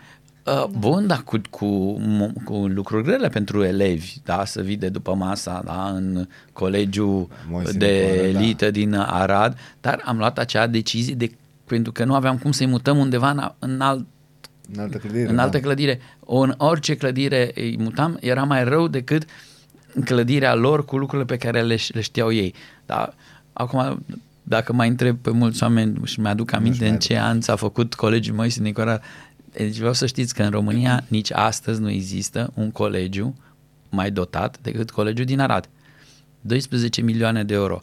Uh, bun, dar cu, cu, mo- cu lucruri grele pentru elevi, da, să vii de după masa, da, în colegiul Moise de Nicoara, da. elită din Arad, dar am luat acea decizie de, pentru că nu aveam cum să-i mutăm undeva în, în alt În altă clădire. în altă da. clădire. O, în orice clădire îi mutam, era mai rău decât în clădirea lor cu lucrurile pe care le, le știau ei. Dar acum, dacă mai întreb pe mulți oameni și mi-aduc aminte mai în ce an s-a făcut colegiul Moise Nicola, deci vreau să știți că în România nici astăzi nu există un colegiu mai dotat decât colegiul din Arad. 12 milioane de euro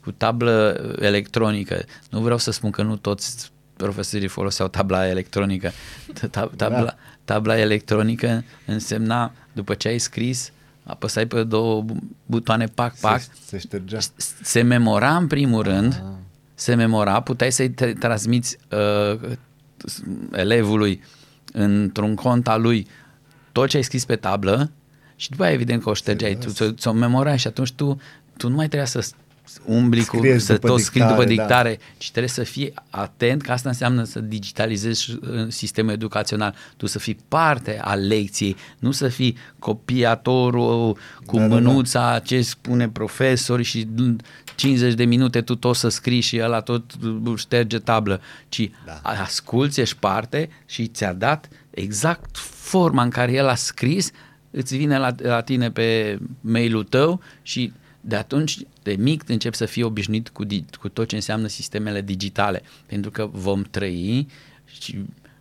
cu tablă electronică. Nu vreau să spun că nu toți profesorii foloseau tabla electronică. Ta- Tabla, Da. tabla electronică însemna, după ce ai scris, apăsai pe două bu- butoane pac, pac, Se, se ștergea. se memora în primul rând, Ah. se memora, puteai să-i te- transmiți uh, elevului într-un cont al lui tot ce ai scris pe tablă și după aia evident că o ștergeai, tu ți-o, ți-o memorai și atunci tu, tu nu mai trebuia să umbli cu, Scrieți să după tot scrii după dictare, da. dictare, ci trebuie să fii atent, că asta înseamnă să digitalizezi uh, sistemul educațional, tu să fii parte a lecției, nu să fii copiatorul cu Da, da, da. mânuța, ce spune profesor și 50 de minute tu tot să scrii și ăla tot șterge tablă, ci Da. asculți, ești parte și ți-a dat exact forma în care el a scris, îți vine la, la tine pe mailul tău și de atunci, de mic, începi să fii obișnuit cu, di- cu tot ce înseamnă sistemele digitale, pentru că vom trăi și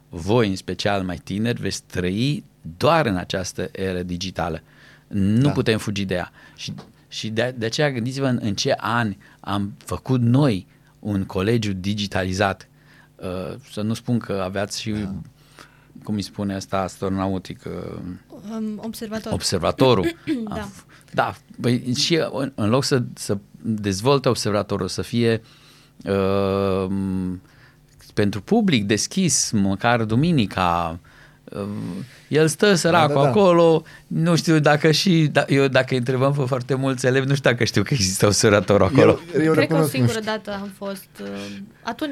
voi în special mai tineri veți trăi doar în această eră digitală. Nu Da. putem fugi de ea. Și, și de, de aceea gândiți-vă în, în ce ani am făcut noi un colegiu digitalizat. Uh, să nu spun că aveați și, Da. Cum îi spune asta, astronautică, Um, observator. observatorul. Da. A, da, băi, și în, în loc să, să dezvolte observatorul, să fie uh, pentru public deschis, măcar duminica, uh, el stă săracul Da, da, da. acolo, nu știu dacă și, da, eu dacă îi întrebăm pe foarte mulți elevi, nu știu dacă știu că există observatorul acolo. Eu, eu Cred că o recunosc, nu singură știu. dată am fost uh, atunci,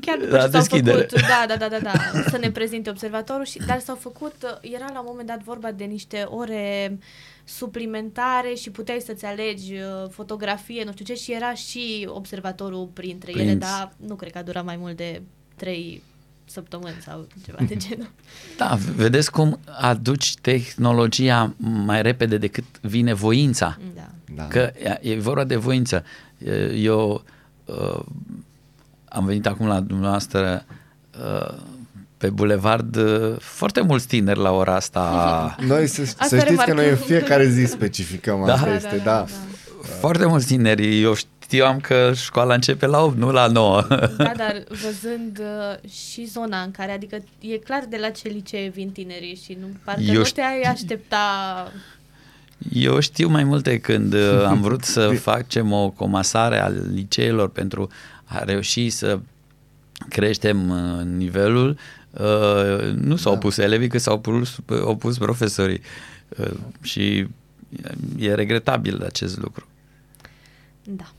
chiar după La ce s-au deschidere. făcut, da, da, da, da, da, să ne prezinte observatorul, și, dar s-au făcut, uh, era la un moment dat vorba de niște ore suplimentare și puteai să-ți alegi uh, fotografie, nu știu ce, și era și observatorul printre ele, Prins. dar nu cred că a durat mai mult de trei săptămâni sau ceva de genul. Da, vedeți cum aduci tehnologia mai repede decât vine voința. Da. Da. Că e- e vorba de voință. E- Eu uh, am venit acum la dumneavoastră uh, pe bulevard uh, foarte mulți tineri la ora asta. Noi să, Asta să știți că noi în remarcăm. fiecare zi specificăm Da. asta Da, este, da, da. da, foarte mulți tineri. Eu știam că școala începe la 8, nu la 9. Da, dar văzând uh, și zona în care, adică e clar de la ce licee vin tinerii și nu, parcă Eu nu știu- te-ai aștepta... Eu știu mai multe când uh, am vrut să facem o comasare al liceelor pentru a reuși să creștem uh, nivelul, uh, nu s-au Da. opus elevii, că s-au opus, opus profesorii. Uh, Și e regretabil acest lucru. Da,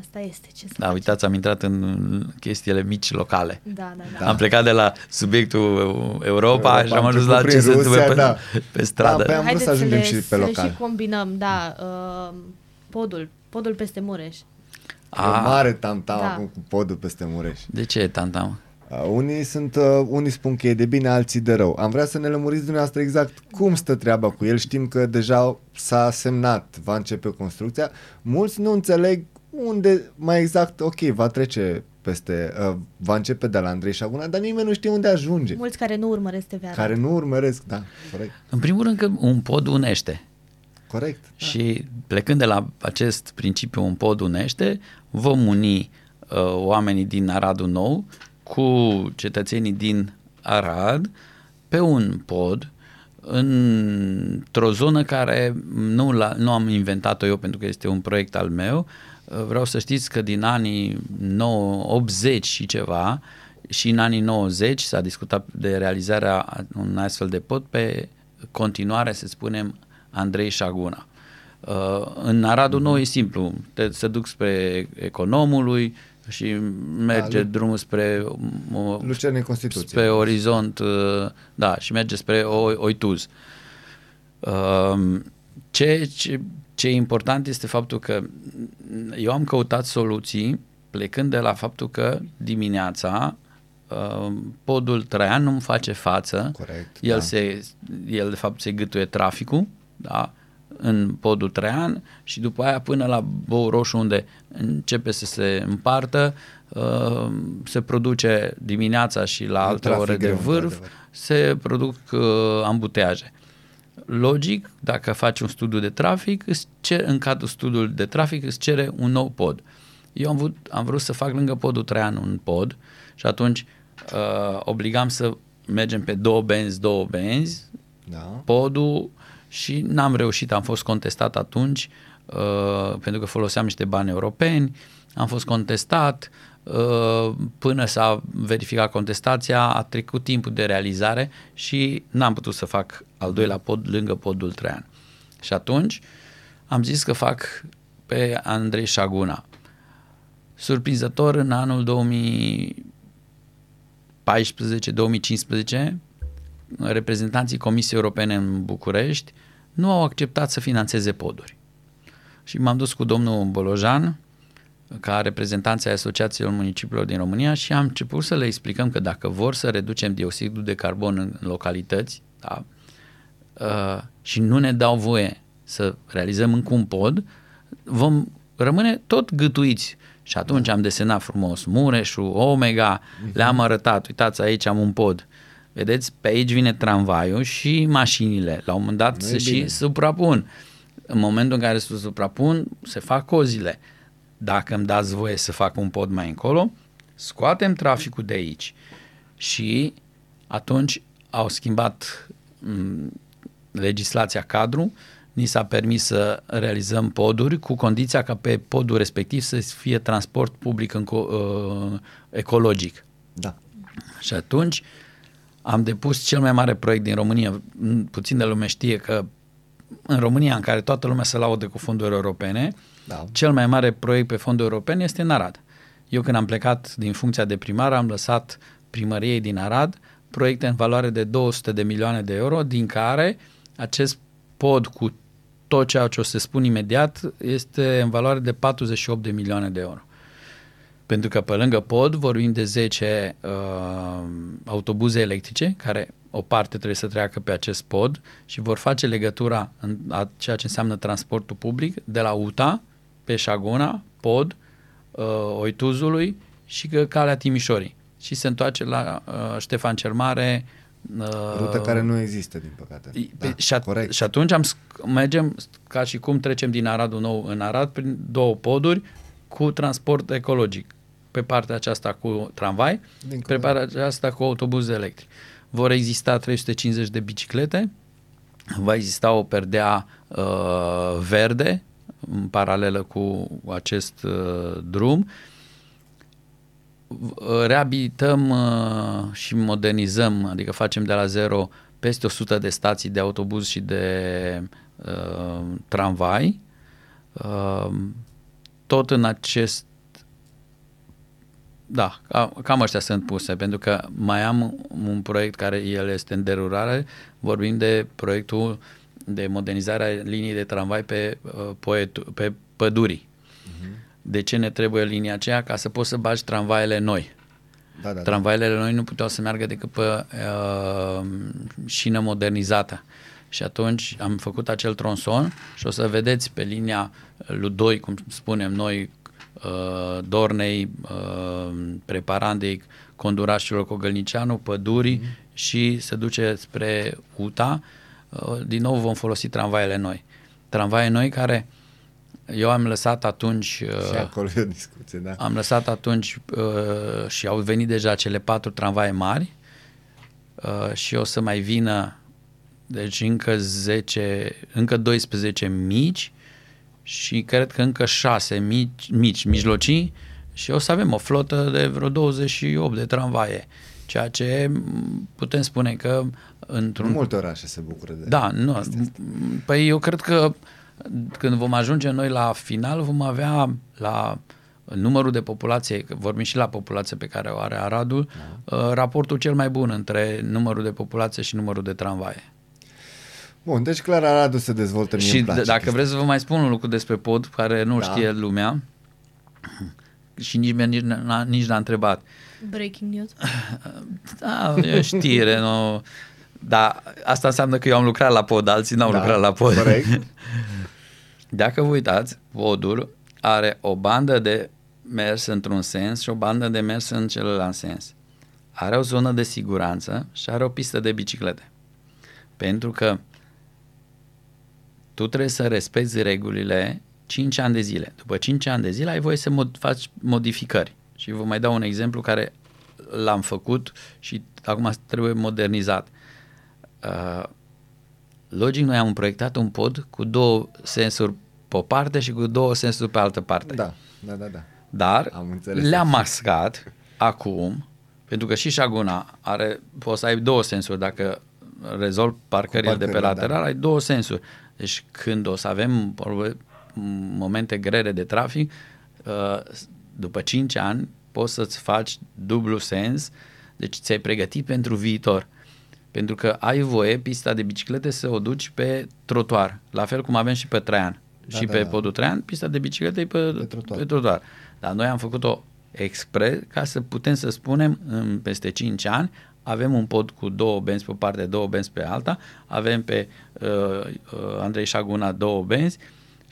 asta este ce să Da, facem. uitați, am intrat în chestiile mici locale. Da, da, da. Da. Am plecat de la subiectul Europa, Europa, și am am ajuns trecut la ce prin se întâmplă Rusia, pe, da. pe stradă. Da, pe- am vrut să Haideți ajungem le, și pe să le local. și combinăm, da, uh, podul, podul peste Mureș. E o mare tam-tam Da. acum cu podul peste Mureș. De ce, tantam? Uh, unii sunt, uh, unii spun că e de bine, alții de rău. Am vrea să ne lămuriți dumneavoastră exact cum stă treaba cu el. Știm că deja s-a semnat, va începe construcția. Mulți nu înțeleg unde mai exact, ok, va trece peste, uh, va începe de la Andrei Șaguna, dar nimeni nu știe unde ajunge. Mulți care nu urmăresc TV Arad. Care nu urmăresc, da, corect, În primul rând că un pod unește. corect. Și plecând de la acest principiu un pod unește, vom uni uh, oamenii din Aradul Nou cu cetățenii din Arad pe un pod într-o zonă care nu, la, nu am inventat-o eu pentru că este un proiect al meu. Uh, Vreau să știți că din anii 9, 80 și ceva și în anii 90 s-a discutat de realizarea unui astfel de pod pe continuare, să spunem, Andrei Șaguna. Uh, în Aradul Nou e simplu, te, se duc spre economului și merge Da, da, drumul spre, uh, Lucerne Constituție. spre orizont, uh, da, și merge spre O- Oituz. Uh, Ce, ce, ce e important este faptul că eu am căutat soluții plecând de la faptul că dimineața uh, podul Traian nu-mi face față, Corect, el, da. se, el de fapt se gâtuie traficul, da, în podul Traian și după aia până la Bou Roșu unde începe să se împartă, uh, se produce dimineața și la Un alte trafic ore de greu, vârf, într-adevăr. se produc uh, ambuteaje. Logic, dacă faci un studiu de trafic, îți cer, în cadrul studiului de trafic îți cere un nou pod. Eu am vrut, am vrut să fac lângă podul Traian un pod și atunci uh, obligam să mergem pe două benzi, două benzi, Da. podul și n-am reușit, am fost contestat atunci uh, pentru că foloseam niște bani europeni, am fost contestat, uh, până s-a verificat contestația, a trecut timpul de realizare și n-am putut să fac al doilea pod lângă podul Traian. Și atunci am zis că fac pe Andrei Șaguna. Surprinzător, în anul 2014-2015, reprezentanții Comisiei Europene în București nu au acceptat să financeze poduri. Și m-am dus cu domnul Bolojan, ca reprezentanții ai asociațiilor municipiilor din România și am început să le explicăm că dacă vor să reducem dioxidul de carbon în localități da, uh, și nu ne dau voie să realizăm încă un pod, vom rămâne tot gâtuiți. Și atunci am desenat frumos Mureșul, Omega, le-am arătat, uitați aici am un pod. Vedeți, pe aici vine tramvaiul și mașinile. La un moment dat Nu e se și bine. suprapun. În momentul în care se suprapun, se fac cozile. Dacă îmi dați voie să fac un pod mai încolo, scoatem traficul de aici. Și atunci au schimbat m, legislația cadru, ni s-a permis să realizăm poduri cu condiția ca pe podul respectiv să fie transport public înco, uh, ecologic. Da. Și atunci am depus cel mai mare proiect din România. M, Puțin de lume știe că în România, în care toată lumea se laudă cu fonduri europene, Da. cel mai mare proiect pe fonduri europene este în Arad. Eu când am plecat din funcția de primar, am lăsat primăriei din Arad proiecte în valoare de 200 de milioane de euro, din care acest pod cu tot ceea ce o să spun imediat este în valoare de 48 de milioane de euro. Pentru că pe lângă pod vorbim de 10 uh, autobuze electrice care o parte trebuie să treacă pe acest pod și vor face legătura în a ceea ce înseamnă transportul public de la UTA pe Șaguna, pod, uh, Oituzului și că calea Timișorii. Și se întoarce la uh, Ștefan cel Mare. Uh, Rută care nu există, din păcate. da, Da, și, at- corect. și atunci am, sc- mergem ca și cum trecem din Aradul Nou în Arad prin două poduri cu transport ecologic. Pe partea aceasta cu tramvai, Dincolo. pe partea aceasta cu autobuz electric. Vor exista 350 de biciclete, va exista o perdea uh, verde în paralelă cu acest uh, drum. V- Reabilităm uh, și modernizăm, adică facem de la zero peste 100 de stații de autobuz și de uh, tramvai. Uh, tot în acest da, ca- cam ăștia sunt puse, pentru că mai am un proiect care el este în derulare, vorbim de proiectul de modernizare a liniei de tramvai pe, uh, poetu, pe pădurii. De ce ne trebuie linia aceea? Ca să poți să bagi tramvaiele noi. Da, da, da. Tramvaiele noi nu puteau să meargă decât pe uh, șină modernizată. Și atunci am făcut acel tronson și o să vedeți pe linia lui 2, cum spunem noi, uh, Dornei, uh, Preparandei, Condurașilor Cogălnicianu, Pădurii Mhm. mm-hmm. și se duce spre UTA. Uh, din nou vom folosi tramvaiele noi. Tramvaie noi care eu am lăsat atunci Și uh, acolo e o discuție, da. am lăsat atunci uh, și au venit deja cele patru tramvaie mari uh, și o să mai vină deci încă 10, încă 12 mici și cred că încă 6 mici, mici mijlocii și o să avem o flotă de vreo 28 de tramvaie, ceea ce m, putem spune că într-un Multe orașe se bucură de da, nu. Păi eu cred că când vom ajunge noi la final, vom avea la numărul de populație, că vorbim și la populația pe care o are Aradul, da. raportul cel mai bun între numărul de populație și numărul de tramvaie. Bun, deci clar Aradul se dezvoltă, mie și îmi place d- dacă chestia. vreți să vă mai spun un lucru despre pod care nu Da. știe lumea și nici, mie- nici, n-a, nici n-a întrebat. Breaking news. Da, e o știre, nu... Dar asta înseamnă că eu am lucrat la pod, alții n-au Da, lucrat la pod. corect. Dacă vă uitați, podul are o bandă de mers într-un sens și o bandă de mers în celălalt sens. Are o zonă de siguranță și are o pistă de biciclete. Pentru că tu trebuie să respecti regulile 5 ani de zile. După 5 ani de zile ai voie să mod- faci modificări. Și vă mai dau un exemplu care l-am făcut și acum trebuie modernizat. Uh, logic, noi am proiectat un pod cu două sensuri pe o parte și cu două sensuri pe altă parte. Da, da, da, da. Dar Am înțeles. le-am mascat acum, pentru că și șaguna are, poți să ai două sensuri, dacă rezolvi parcările de pe parcările, lateral, da. ai două sensuri. Deci când o să avem probabil, momente grele de trafic, uh, după 5 ani poți să-ți faci dublu sens, deci ți-ai pregătit pentru viitor. Pentru că ai voie pista de biciclete să o duci pe trotuar, la fel cum avem și pe Traian. Da, și da, pe da. podul Traian, pista de biciclete e pe, Pe trotuar. pe trotuar. Dar noi am făcut-o expres ca să putem să spunem în peste 5 ani avem un pod cu două benzi pe o parte, două benzi pe alta, avem pe uh, uh, Andrei Șaguna două benzi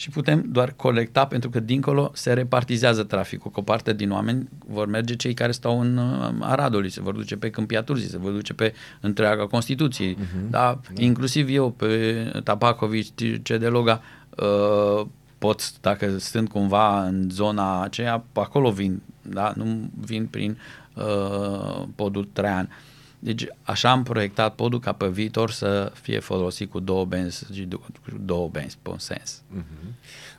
și putem doar colecta pentru că dincolo se repartizează traficul, că o parte din oameni vor merge cei care stau în uh, Aradului, se vor duce pe Câmpia Turzii, se vor duce pe întreaga Constituție, uh-huh. da? da? inclusiv eu pe Tabacovici, Cedeloga, uh, pot, dacă sunt cumva în zona aceea, pe acolo vin, da? nu vin prin uh, podul Traian. Deci așa am proiectat podul ca pe viitor să fie folosit cu două benzi și du- cu două benzi pe un sens. Mhm.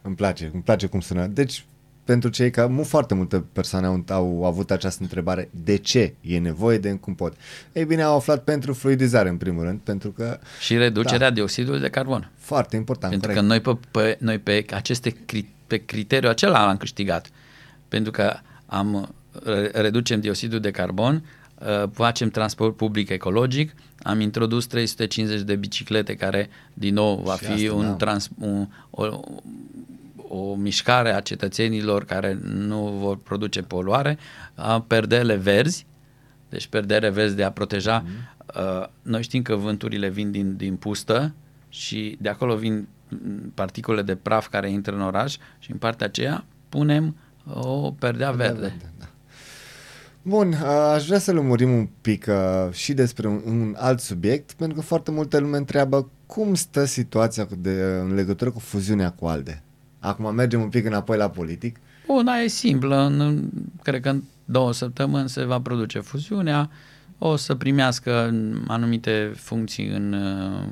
Îmi place, îmi place cum sună. Deci, pentru cei care, nu foarte multe persoane au, au avut această întrebare, de ce e nevoie de încă un pod? Ei bine, au aflat pentru fluidizare, în primul rând, pentru că Și reducerea da. dioxidului de carbon. foarte important, Pentru corect. că noi pe, pe, noi pe aceste cri, pe criteriul acela am câștigat. Pentru că am re- reducem dioxidul de carbon, uh, facem transport public ecologic, am introdus 350 de biciclete care din nou va Și fi asta, un, da. trans, un, o, o mișcare a cetățenilor care nu vor produce poluare, a perdele verzi, deci perdere verzi de a proteja. Uh, noi știm că vânturile vin din, din pustă și de acolo vin mm, particule de praf care intră în oraș și în partea aceea punem o perdea verde. da. Bun, a, aș vrea să lămurim un pic uh, și despre un, un alt subiect, pentru că foarte multe lume întreabă cum stă situația cu de, în legătură cu fuziunea cu ALDE. Acum mergem un pic înapoi la politic. Una e simplă, în, cred că în două săptămâni se va produce fuziunea, o să primească anumite funcții în uh,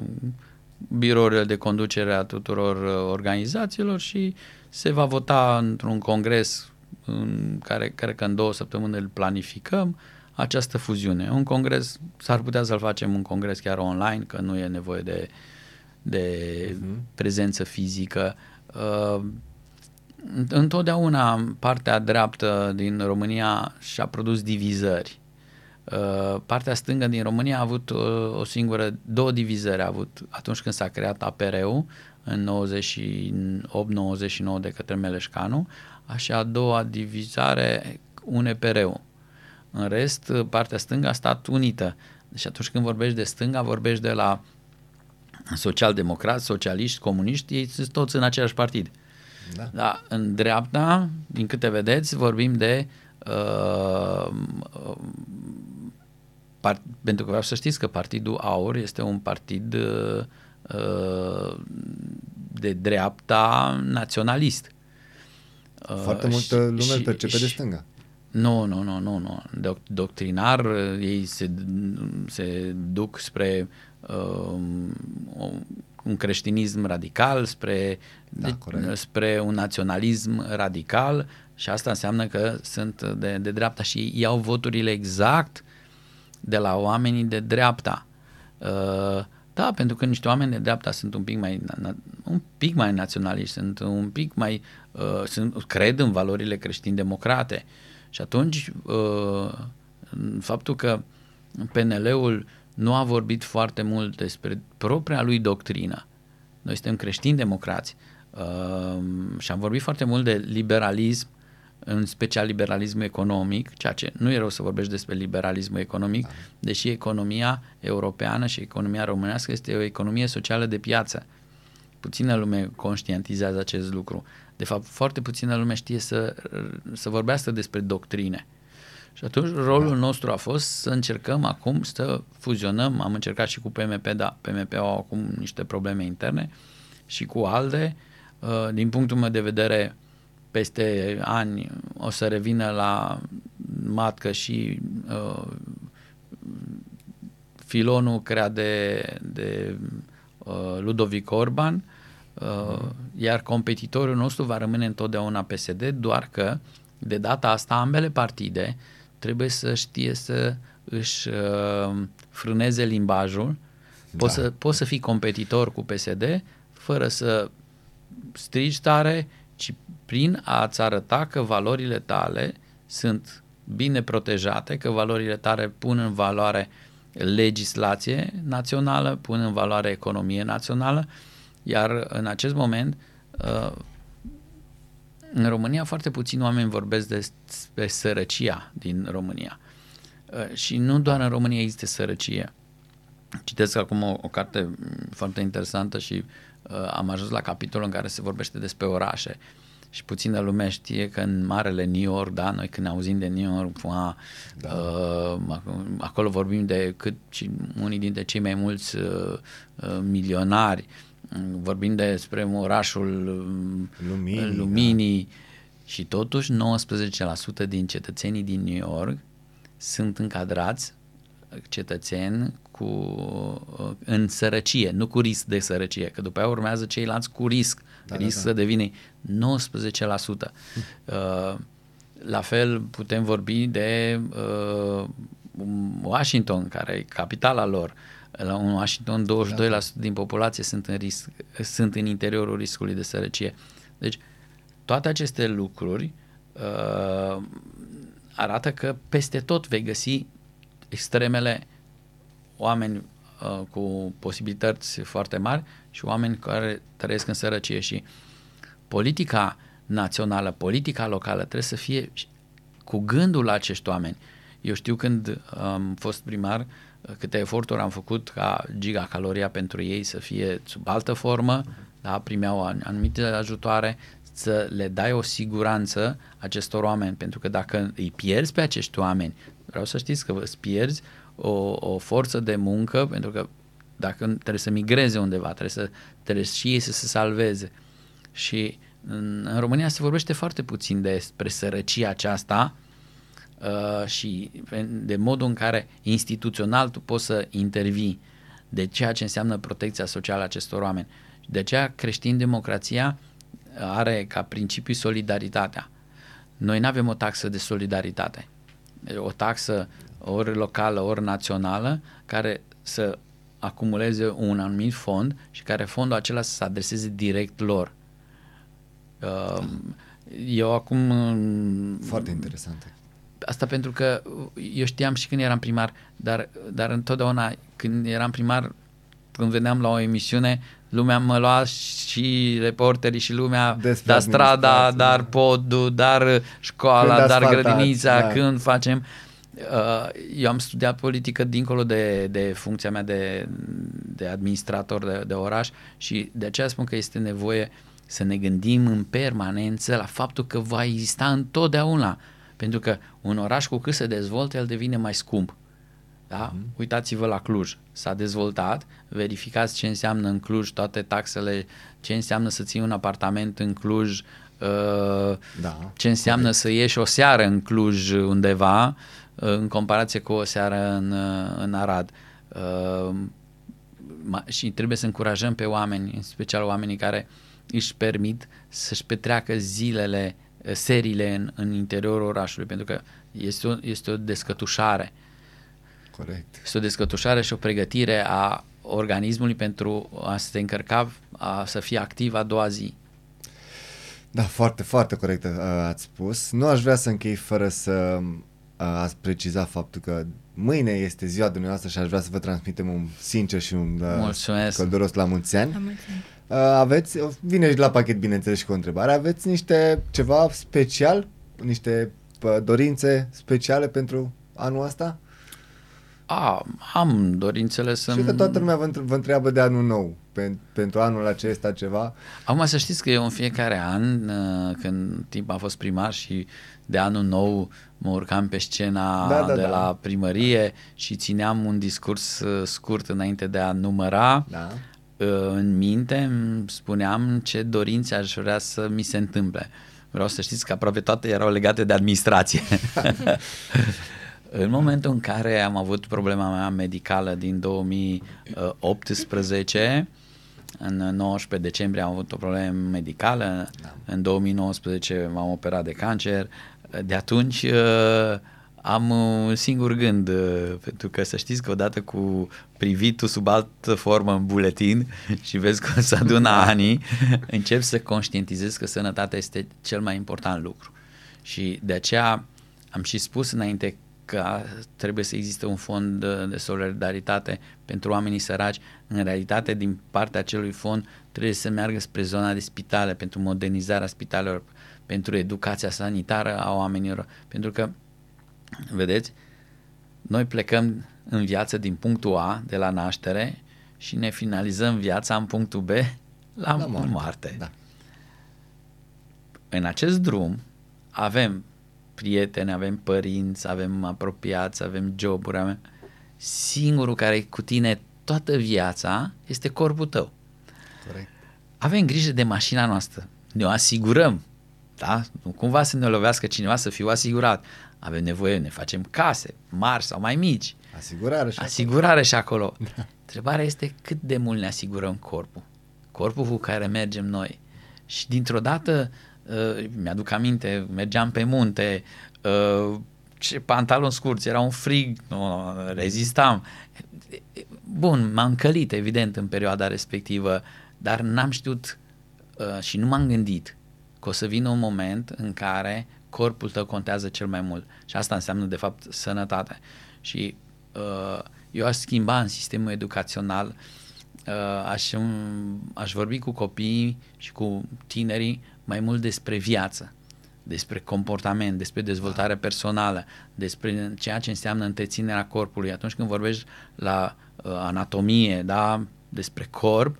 birourile de conducere a tuturor uh, organizațiilor și se va vota într-un congres în care cred că în două săptămâni îl planificăm această fuziune. Un congres, s-ar putea să-l facem un congres chiar online, că nu e nevoie de, de uh-huh. prezență fizică. Uh, întotdeauna partea dreaptă din România și-a produs divizări. Uh, partea stângă din România a avut uh, o singură, două divizări a avut atunci când s-a creat APR-ul în 98-99 de către Meleșcanu, așa a doua divizare UNPR-ul. În rest, partea stângă a stat unită. Deci atunci când vorbești de stânga, vorbești de la social-democrați, socialiști, comuniști, ei sunt toți în același partid. Da. Da, în dreapta, din câte vedeți, vorbim de uh, uh, part, pentru că vreau să știți că Partidul Aur este un partid uh, uh, de dreapta naționalist. Uh, Foarte multă și- lume și- îl percepe de și- stânga. nu, nu, nu, nu, nu. Doc- doctrinar, uh, ei se, se duc spre uh, un creștinism radical, spre, Da, corect. spre un naționalism radical și asta înseamnă că sunt de, de dreapta și iau voturile exact de la oamenii de dreapta. Uh, da, pentru că niște oameni de dreapta sunt un pic mai na- na- un pic mai naționaliști, sunt un pic mai uh, sunt, cred în valorile creștin-democrate. Și atunci uh, faptul că PNL-ul nu a vorbit foarte mult despre propria lui doctrină. Noi suntem creștini-democrați uh, și am vorbit foarte mult de liberalism, în special liberalismul economic, ceea ce nu e rău să vorbești despre liberalismul economic, deși economia europeană și economia românească este o economie socială de piață. Puțină lume conștientizează acest lucru. De fapt, foarte puțină lume știe să, să vorbească despre doctrine. Și atunci rolul nostru a fost să încercăm acum să fuzionăm, am încercat și cu PMP, da, PMP au acum niște probleme interne și cu ALDE, Uh, din punctul meu de vedere, peste ani o să revină la matcă și uh, filonul creat de, de uh, Ludovic Orban, uh, iar competitorul nostru va rămâne întotdeauna PSD, doar că de data asta ambele partide trebuie să știe să își uh, frâneze limbajul. Poți, Da. să, poți să fii competitor cu PSD fără să strigi tare, ci prin a-ți arăta că valorile tale sunt bine protejate, că valorile tale pun în valoare legislație națională, pun în valoare economie națională, iar în acest moment uh, în România foarte puțini oameni vorbesc despre sărăcia din România. Uh, Și nu doar în România există sărăcie. Citesc acum o, o carte mm, foarte interesantă și uh, am ajuns la capitolul în care se vorbește despre orașe. Și puțină lume știe că în marele New York, da, noi când ne auzim de New York, a, da. uh, ac- acolo vorbim de cât și unii dintre cei mai mulți uh, uh, milionari, Mm, vorbim despre orașul um, Luminii, luminii și totuși 19% din cetățenii din New York sunt încadrați cetățeni cu, uh, în sărăcie, nu cu risc de sărăcie, că după aia urmează ceilalți cu risc, da, risc da, da. să devine 19%. Uh, la fel putem vorbi de uh, Washington, care e capitala lor. La un Washington 22% da. din populație sunt în, risc, sunt în interiorul riscului de sărăcie. Deci toate aceste lucruri uh, arată că peste tot vei găsi extremele oameni uh, cu posibilități foarte mari și oameni care trăiesc în sărăcie și politica națională, politica locală trebuie să fie cu gândul la acești oameni. Eu știu când am fost primar, câte eforturi am făcut ca gigacaloria pentru ei să fie sub altă formă, da, primeau anumite ajutoare, să le dai o siguranță acestor oameni, pentru că dacă îi pierzi pe acești oameni, vreau să știți că îți pierzi o, o forță de muncă, pentru că dacă trebuie să migreze undeva, trebuie, să, trebuie și ei să se salveze. Și în, în România se vorbește foarte puțin despre sărăcia aceasta uh, și de modul în care instituțional tu poți să intervii de ceea ce înseamnă protecția socială a acestor oameni. De aceea creștin-democrația are ca principiu solidaritatea. Noi nu avem o taxă de solidaritate. O taxă ori locală, ori națională, care să acumuleze un anumit fond și care fondul acela să se adreseze direct lor. Uh, eu acum... Foarte interesant. Asta pentru că eu știam și când eram primar, dar, dar întotdeauna când eram primar, când veneam la o emisiune, lumea mă lua și reporterii și lumea, Despre dar strada, administrație, dar da. podul, dar școala, Când dar asfaltați, grădinița, da. când facem... Uh, Eu am studiat politică dincolo de, de funcția mea de, de administrator de, de oraș și de aceea spun că este nevoie să ne gândim în permanență la faptul că va exista întotdeauna. Pentru că un oraș cu cât se dezvoltă, el devine mai scump. Da? Mm. Uitați-vă la Cluj. S-a dezvoltat, verificați ce înseamnă în Cluj toate taxele, ce înseamnă să ții un apartament în Cluj, uh, Da, ce înseamnă să ieși o seară în Cluj undeva, uh, în comparație cu o seară în, uh, în Arad. Uh, ma- și trebuie să încurajăm pe oameni, în special oamenii care își permit să-și petreacă zilele, uh, seriile în, în interiorul orașului, pentru că este o, este o descătușare. Corect. Este o descătușare și o pregătire a organismului pentru a se încărca, a să fie activ a doua zi. Da, foarte, foarte corect uh, ați spus. Nu aș vrea să închei fără să uh, ați precizat faptul că mâine este ziua dumneavoastră și aș vrea să vă transmitem un sincer și un uh, Mulțumesc. călduros la mulți ani. La mulți ani. Uh, aveți, vine și la pachet bineînțeles și cu o întrebare, aveți niște ceva special, niște uh, dorințe speciale pentru anul ăsta? A, am dorințele să Și că toată lumea vă, între- vă întreabă de anul nou, pen, pentru anul acesta ceva. Acum să știți că eu în fiecare an, uh, când timp a fost primar și de anul nou mă urcam pe scena Da, da, de da. la primărie și țineam un discurs uh, scurt înainte de a număra Da. uh, în minte, îmi spuneam ce dorințe aș vrea să mi se întâmple. Vreau să știți că aproape toate erau legate de administrație. în momentul în care am avut problema mea medicală din 2018, în 19 decembrie am avut o problemă medicală, da. în 2019 m-am operat de cancer, de atunci uh, am un singur gând, uh, pentru că să știți că odată cu privitul sub altă formă în buletin și vezi cum se adună anii, încep să conștientizez că sănătatea este cel mai important lucru. Și de aceea am și spus înainte că trebuie să existe un fond de de solidaritate pentru oamenii săraci. În realitate, din partea acelui fond, trebuie să meargă spre zona de spitale, pentru modernizarea spitalelor, pentru educația sanitară a oamenilor. Pentru că, vedeți, noi plecăm în viață din punctul A, de la naștere, și ne finalizăm viața în punctul B, la, la La moarte. moarte, moarte. da. În acest drum avem prieteni, avem părinți, avem apropiați, avem joburi, avem... Singurul care e cu tine toată viața este corpul tău. Corect. Avem grijă de mașina noastră, ne o asigurăm, da? Nu cumva să ne lovească cineva să fiu asigurat. Avem nevoie, ne facem case, mari sau mai mici, Asigurare și asigurare și acolo. Întrebarea este cât de mult ne asigurăm corpul. Corpul cu care mergem noi. Și dintr-o dată, uh, mi-aduc aminte, mergeam pe munte, uh, ce pantaloni scurți, era un frig, nu, rezistam. Bun, m-am încălit, evident, în perioada respectivă, dar n-am știut uh, și nu m-am gândit că o să vină un moment în care corpul tău contează cel mai mult. Și asta înseamnă, de fapt, sănătate. Și uh, eu aș schimba în sistemul educațional, uh, aș, um, aș vorbi cu copiii și cu tinerii mai mult despre viață, despre comportament, despre dezvoltare personală, despre ceea ce înseamnă întreținerea corpului. Atunci când vorbești la uh, anatomie, da, despre corp,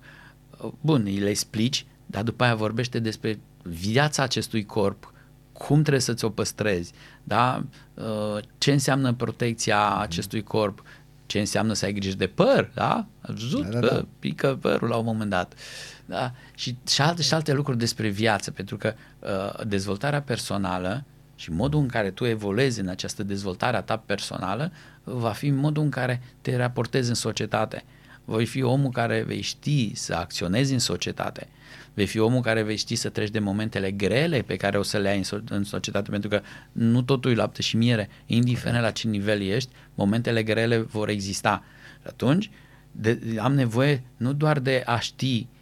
uh, bun, îi le explici, dar după aia vorbește despre viața acestui corp, cum trebuie să ți-o păstrezi, da? Uh, ce înseamnă protecția acestui corp, ce înseamnă să ai grijă de păr, da? Ați văzut? Da, da, da. Uh, pică părul la un moment dat. Da? Și, și, alte, și alte lucruri despre viață, pentru că uh, dezvoltarea personală și modul în care tu evoluezi în această dezvoltare a ta personală uh, va fi modul în care te raportezi în societate. Voi fi omul care vei ști să acționezi în societate. Vei fi omul care vei ști să treci de momentele grele pe care o să le ai în, so- în societate, pentru că nu totul e lapte și miere, indiferent la ce nivel ești, momentele grele vor exista. Și atunci, de, am nevoie nu doar de a ști uh,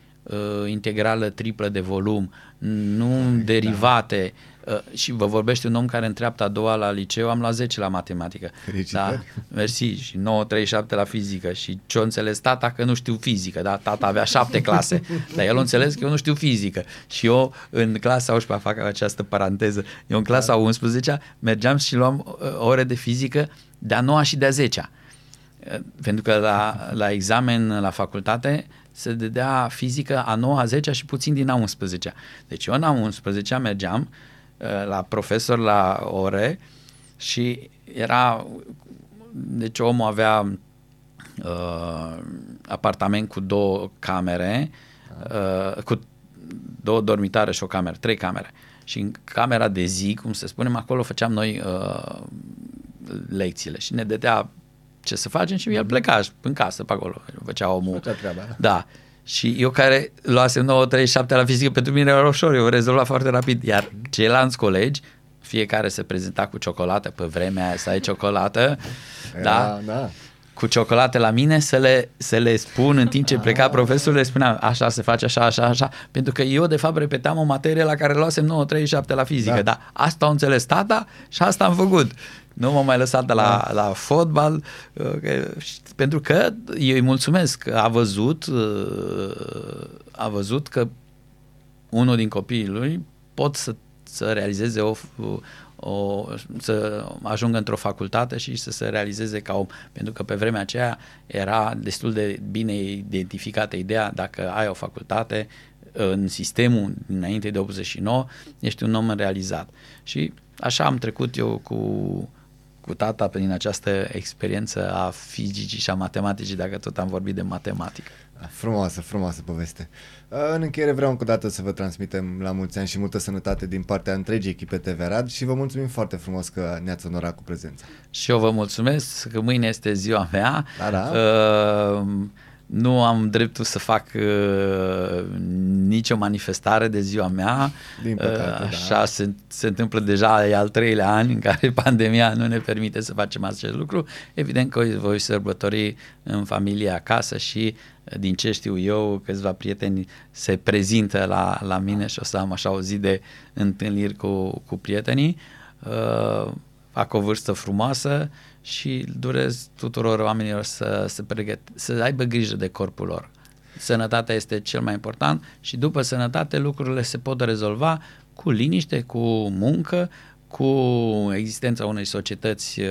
integrală triplă de volum, nu derivate, uh, și vă vorbește un om care în treapta a doua la liceu, am la 10 la matematică. Felicitări. Da, mersi, și 9-37 la fizică și ce-o înțeles tata că nu știu fizică, da? Tata avea șapte clase, dar el a înțeles că eu nu știu fizică. Și eu în clasa 11 fac această paranteză, eu în clasa 11 mergeam și luam uh, ore de fizică de-a noua și de-a 10 pentru că la, la examen la facultate se dădea fizică a 9 a 10 și puțin din a 11 Deci eu în a 11 mergeam uh, la profesor la ore și era, deci omul avea uh, apartament cu două camere, uh, cu două dormitare și o cameră, trei camere. Și în camera de zi, cum să spunem, acolo făceam noi uh, lecțiile și ne dădea ce să facem și el pleca în casă pe acolo, făcea omul. Făcea treaba. Da. Și eu care luasem 9.37 la fizică, pentru mine era ușor, eu rezolva foarte rapid. Iar ceilalți colegi, fiecare se prezenta cu ciocolată, pe vremea aia să ai ciocolată, da? da. cu ciocolate la mine să le, să le spun în timp ce pleca profesorul, le spuneam așa se face, așa, așa, așa, pentru că eu de fapt repetam o materie la care luasem 9.37 la fizică, Da. da. dar asta au înțeles tata și asta am făcut. Nu m-am mai lăsat de la, Da. la fotbal, uh, că, și- pentru că eu îi mulțumesc, că a văzut, uh, a văzut că unul din copiii lui pot să, să realizeze o, o, să ajungă într-o facultate și să se realizeze ca om. Pentru că pe vremea aceea era destul de bine identificată ideea dacă ai o facultate în sistemul dinainte de 89, ești un om realizat. Și așa am trecut eu cu, cu tata prin această experiență a fizicii și a matematicii, dacă tot am vorbit de matematică. Frumoasă, frumoasă poveste. Uh, În încheiere vreau încă o dată să vă transmitem la mulți ani și multă sănătate din partea întregii echipe TV Rad și vă mulțumim foarte frumos că ne-ați onorat cu prezența. Și eu vă mulțumesc că mâine este ziua mea. Da, da. Uh, nu am dreptul să fac uh, nicio manifestare de ziua mea. Din păcate, uh, da. așa se, se întâmplă deja, e al treilea an în care pandemia nu ne permite să facem acest lucru. Evident că voi sărbători în familie acasă și uh, din ce știu eu, câțiva prieteni se prezintă la, la mine și o să am așa o zi de întâlniri cu, cu prietenii. Uh, fac o vârstă frumoasă și durez tuturor oamenilor să, să, pregăt, să aibă grijă de corpul lor. Sănătatea este cel mai important și după sănătate lucrurile se pot rezolva cu liniște, cu muncă, cu existența unei societăți uh,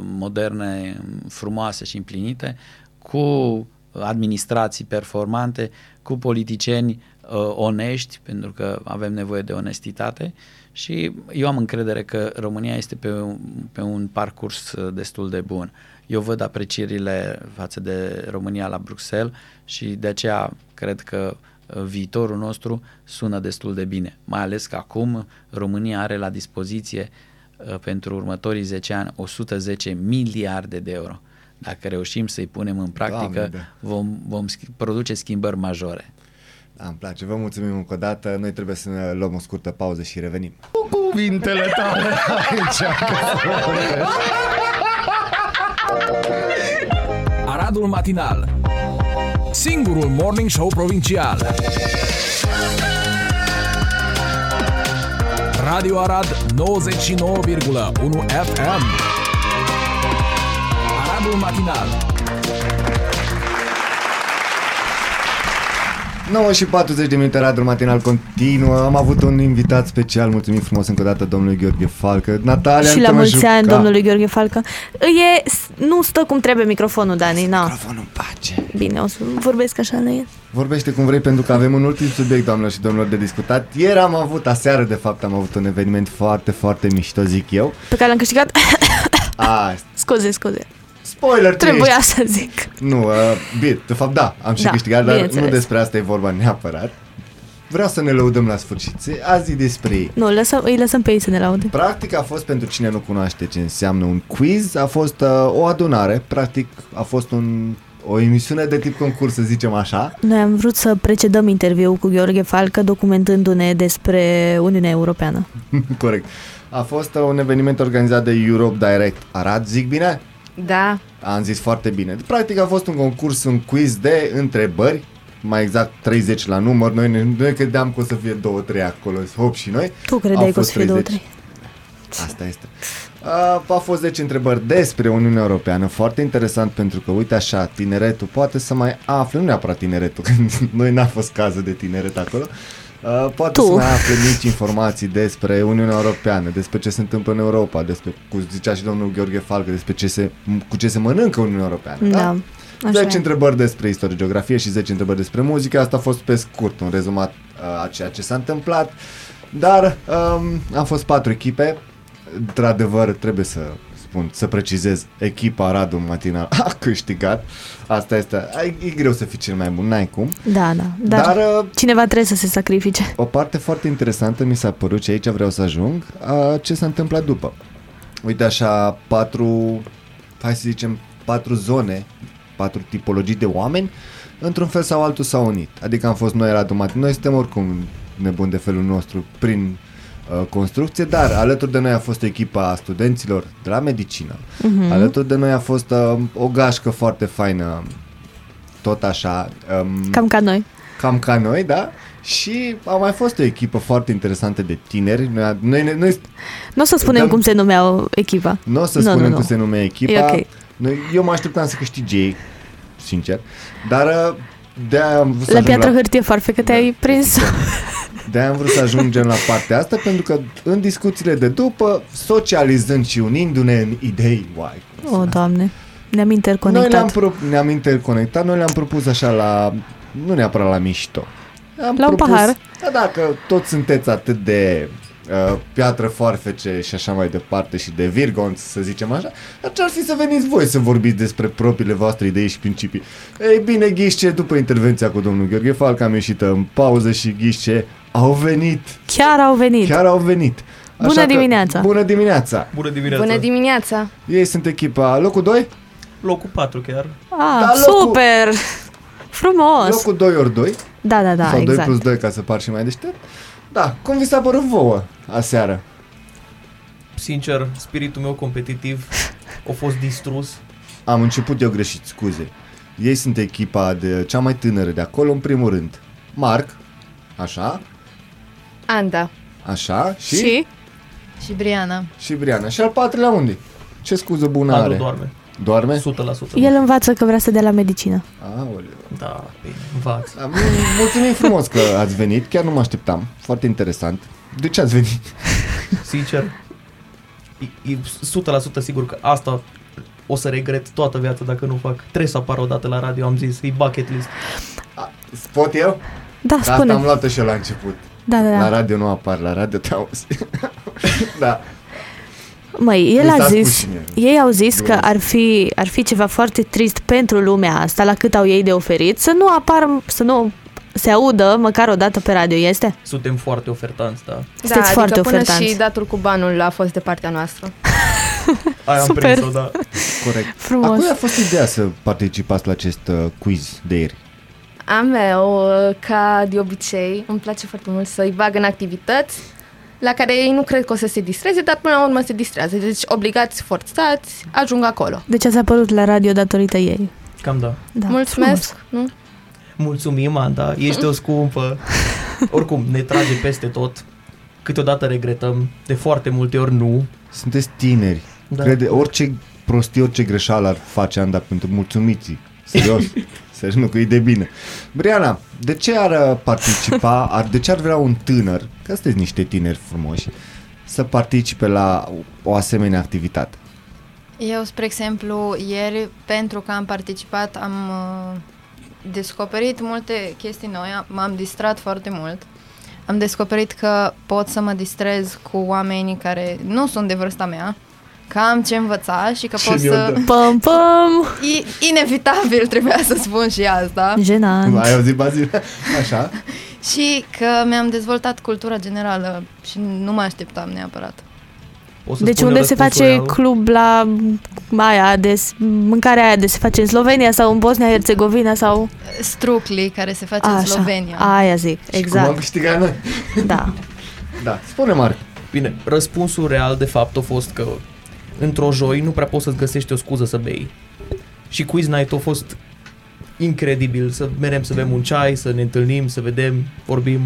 moderne, frumoase și împlinite, cu administrații performante, cu politicieni uh, onești, pentru că avem nevoie de onestitate și eu am încredere că România este pe un, pe un parcurs uh, destul de bun. Eu văd aprecierile față de România la Bruxelles și de aceea cred că uh, viitorul nostru sună destul de bine, mai ales că acum România are la dispoziție uh, pentru următorii 10 ani 110 miliarde de euro. Dacă reușim să-i punem în practică, Doamne, da. vom, vom schi- produce schimbări majore. Da, îmi place. Vă mulțumim încă o dată. Noi trebuie să ne luăm o scurtă pauză și revenim. Cu cuvintele tale aici. Aradul Matinal Singurul Morning Show Provincial Radio Arad 99,1 FM Aradul Matinal 9 și 40 de minute, Radul Matinal continuă. Am avut un invitat special. Mulțumim frumos încă o dată domnului Gheorghe Falcă. Natalia, și nu la te mai mulți ani, juca. domnului Gheorghe Falcă. E, nu stă cum trebuie microfonul, Dani, na. Microfonul în pace. Bine, o să vorbesc așa la el. Vorbește cum vrei pentru că avem un ultim subiect, doamnelor și domnilor, de discutat. Ieri am avut, aseară de fapt, am avut un eveniment foarte, foarte mișto, zic eu. Pe care l-am câștigat. A, scuze, scuze. Spoiler, tu Trebuia ești. să zic. Nu, uh, bine, de fapt da, am și Da, câștigat, dar nu bineînțeles. despre asta e vorba neapărat. Vreau să ne lăudăm la sfârșit. Se- Azi e despre ei. Nu, lăsăm, îi lăsăm pe ei să ne laude. Practic a fost, pentru cine nu cunoaște ce înseamnă un quiz, a fost uh, o adunare, practic a fost un, o emisiune de tip concurs, să zicem așa. Noi am vrut să precedăm interviul cu Gheorghe Falcă documentându-ne despre Uniunea Europeană. Corect. A fost uh, un eveniment organizat de Europe Direct Arad, zic bine? Da, Am zis foarte bine. Practic a fost un concurs, un quiz de întrebări, mai exact 30 la număr. Noi, ne, noi credeam că o să fie 2-3 acolo, hop și noi. Tu Au credeai că o fost să fie două, 30. trei. Asta este. A, a fost 10 întrebări despre Uniunea Europeană, foarte interesant pentru că, uite așa, tineretul poate să mai afle, nu neapărat tineretul, că noi n-a fost cazul de tineret acolo, a, poate Tu. să mai afle mici informații despre Uniunea Europeană, despre ce se întâmplă în Europa, despre, cum zicea și domnul Gheorghe Falcă, despre ce se, cu ce se mănâncă Uniunea Europeană. Da. Așa 10 e. întrebări despre istorie, geografie și 10 întrebări despre muzică. Asta a fost pe scurt un rezumat uh, a ceea ce s-a întâmplat. Dar um, am fost patru echipe. Într-adevăr, trebuie să spun, să precizez, echipa Radu Matinal a câștigat. Asta este, ai- e greu să fii cel mai bun, n-ai cum. Da, da. Dar, Dar, Dar uh, cineva trebuie să se sacrifice. o parte foarte interesantă mi s-a părut și aici vreau să ajung, a, ce s-a întâmplat după. Uite așa, patru, hai să zicem, patru zone, patru tipologii de oameni, într-un fel sau altul s-au unit. Adică am fost noi la Dumat. Noi suntem oricum nebun de felul nostru prin uh, construcție, dar alături de noi a fost echipa studenților de la medicină. Mhm. Alături de noi a fost uh, o gașcă foarte faină, tot așa. Um, Cam ca noi. cam ca noi, da? Și a mai fost o echipă foarte interesantă de tineri. Noi, noi, noi Nu o să spunem Dăm- cum se numeau echipa. nu o să Nu, spunem nu, cum nu. se numește echipa. E ok. Noi, eu mă așteptam să câștige ei, sincer. Dar uh, de-aia am vrut să La ajung piatră la, hârtie farfe că te-ai prins. de-aia am vrut să ajungem la partea asta, pentru că în discuțiile de după, socializând și unindu-ne în idei, uai, cum O, sună doamne. Ne-am Noi le-am, interconectat. pro- ne-am interconectat, noi le-am propus așa la, nu neapărat la mișto. Am La un pahar. Da, dacă toți sunteți atât de uh, piatră foarfece și așa mai departe și de virgonți, să zicem așa, atunci ar fi să veniți voi să vorbiți despre propriile voastre idei și principii. Ei bine, ghișce, după intervenția cu domnul Gheorghe Falc, am ieșit în pauză și ghișce au venit. Chiar au venit. Chiar au venit. Bună că- dimineața. Bună dimineața! Bună dimineața! Bună dimineața! Ei sunt echipa locul 2? Locul 4 chiar. Ah, Da, locul- super! Frumos! Locul 2 ori 2? Da, da, da, sau 2 exact. plus 2 ca să par și mai deștept. Da, cum vi s-a părut vouă aseară? Sincer, spiritul meu competitiv a fost distrus. Am început eu greșit, scuze. Ei sunt echipa de cea mai tânără de acolo, în primul rând. Marc, așa, Anda așa, și, Și? și, și Briana. și Briana. Și al patrulea unde? Ce scuză bună Andu are? doarme. Doarme? 100%. El învață că vrea să dea la medicină. Aoleu. Da, bine, învață. Da, mul- Mulțumim frumos că ați venit, chiar nu mă așteptam. Foarte interesant. De ce ați venit? Sincer, e, e 100% sigur că asta o să regret toată viața dacă nu fac. Trebuie să apar o dată la radio, am zis, e bucket list. Pot eu? Da, Asta spune. am luat-o și eu la început. Da, da, La da. radio nu apar, la radio te auzi. da. Măi, el Mi a s-a spus zis, și mie. ei au zis că Glumesc. ar fi, ar fi ceva foarte trist pentru lumea asta, la cât au ei de oferit, să nu apară, să nu se audă măcar o dată pe radio, este? Suntem foarte ofertanți, da. Sunteți da, foarte adică până ofertanți. și datul cu banul a fost de partea noastră. Aia am Super. prins-o, da. Corect. Frumos. A cui a fost ideea să participați la acest uh, quiz de ieri? A meu, ca de obicei, îmi place foarte mult să-i bag în activități la care ei nu cred că o să se distreze, dar până la urmă se distrează. Deci obligați, forțați, ajung acolo. Deci ați apărut la radio datorită ei. Cam da. Da, Mulțumesc! Nu? Mulțumim, Anda, ești o scumpă. Oricum, ne trage peste tot. Câteodată regretăm, de foarte multe ori nu. Sunteți tineri. Da. Crede, orice prostie, orice greșeală ar face Anda pentru mulțumiți. Serios. Serios, nu că e de bine. Briana, de ce ar uh, participa, ar, de ce ar vrea un tânăr, că sunteți niște tineri frumoși, să participe la o asemenea activitate? Eu, spre exemplu, ieri, pentru că am participat, am uh, descoperit multe chestii noi, am- m-am distrat foarte mult. Am descoperit că pot să mă distrez cu oamenii care nu sunt de vârsta mea, că am ce învăța și că Ce pot mi-o să... dă. Păm, păm! E inevitabil, trebuia să spun și asta. Jenant. Ai auzit, Bazil? Așa? Și că mi-am dezvoltat cultura generală și nu mă așteptam neapărat. O să Deci spun unde eu se răspunsul face real. club la aia de s- mâncarea aia de se face în Slovenia sau în Bosnia-Herzegovina sau Strucli, care se face în așa. Slovenia. Aia zic, Cum am exact. câștigat noi? Da. Da. Spune, Marc. Bine, răspunsul real de fapt a fost că într-o joi nu prea poți să-ți găsești o scuză să bei. Și quiz night a fost incredibil, să merem să bem un ceai, să ne întâlnim, să vedem, vorbim.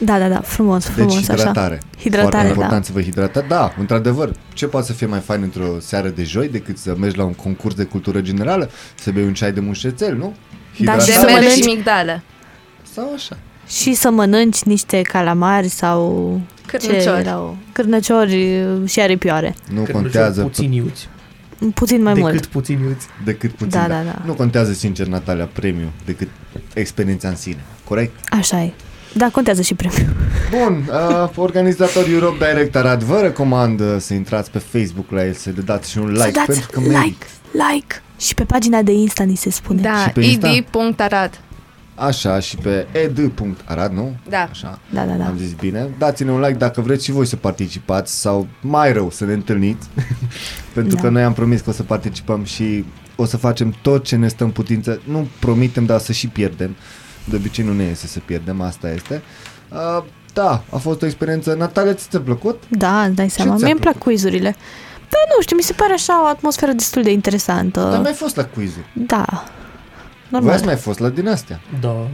Da, da, da, frumos, Deci frumos așa. hidratare. Hidratare, Foarte da. important să vă hidratați. Da, într-adevăr, ce poate să fie mai fain într-o seară de joi decât să mergi la un concurs de cultură generală, să bei un ceai de mușețel, nu? Da, și De să mere mănânci- și migdale. Sau așa. Și să mănânci niște calamari sau ce Cârnuciori. erau? Cârnăciori și aripioare. Nu Că contează. puțin iuți. puțin mai Decât mult. puțin iuți. Decât puțin. Da, da, da. Nu contează, sincer, Natalia, premiu, decât experiența în sine. Corect? Așa e. Da, contează și premiul. Bun, uh, organizatorii Europe Direct Arad vă recomand uh, să intrați pe Facebook la el, să le dați și un like, Să dați pentru că merită. like, like. Și pe pagina de Insta ni se spune. Și Da, pe Insta? id.arad. Așa, și pe ed.arad, nu? Da. Așa. Da, da, da. Am zis bine. Dați-ne un like dacă vreți și voi să participați sau mai rău să ne întâlniți. Pentru Da. că noi am promis că o să participăm și o să facem tot ce ne stă în putință. Nu promitem, dar să și pierdem. De obicei nu ne iese să pierdem, asta este. Uh, da, a fost o experiență. Natalia, ți-a plăcut? Da, îți dai seama. ți-a Mie îmi plac plăcut? quizurile. Da, nu știu, mi se pare așa o atmosferă destul de interesantă. Dar mai fost la quizul. Da. Voi Normal. ați mai fost la din astea. Da,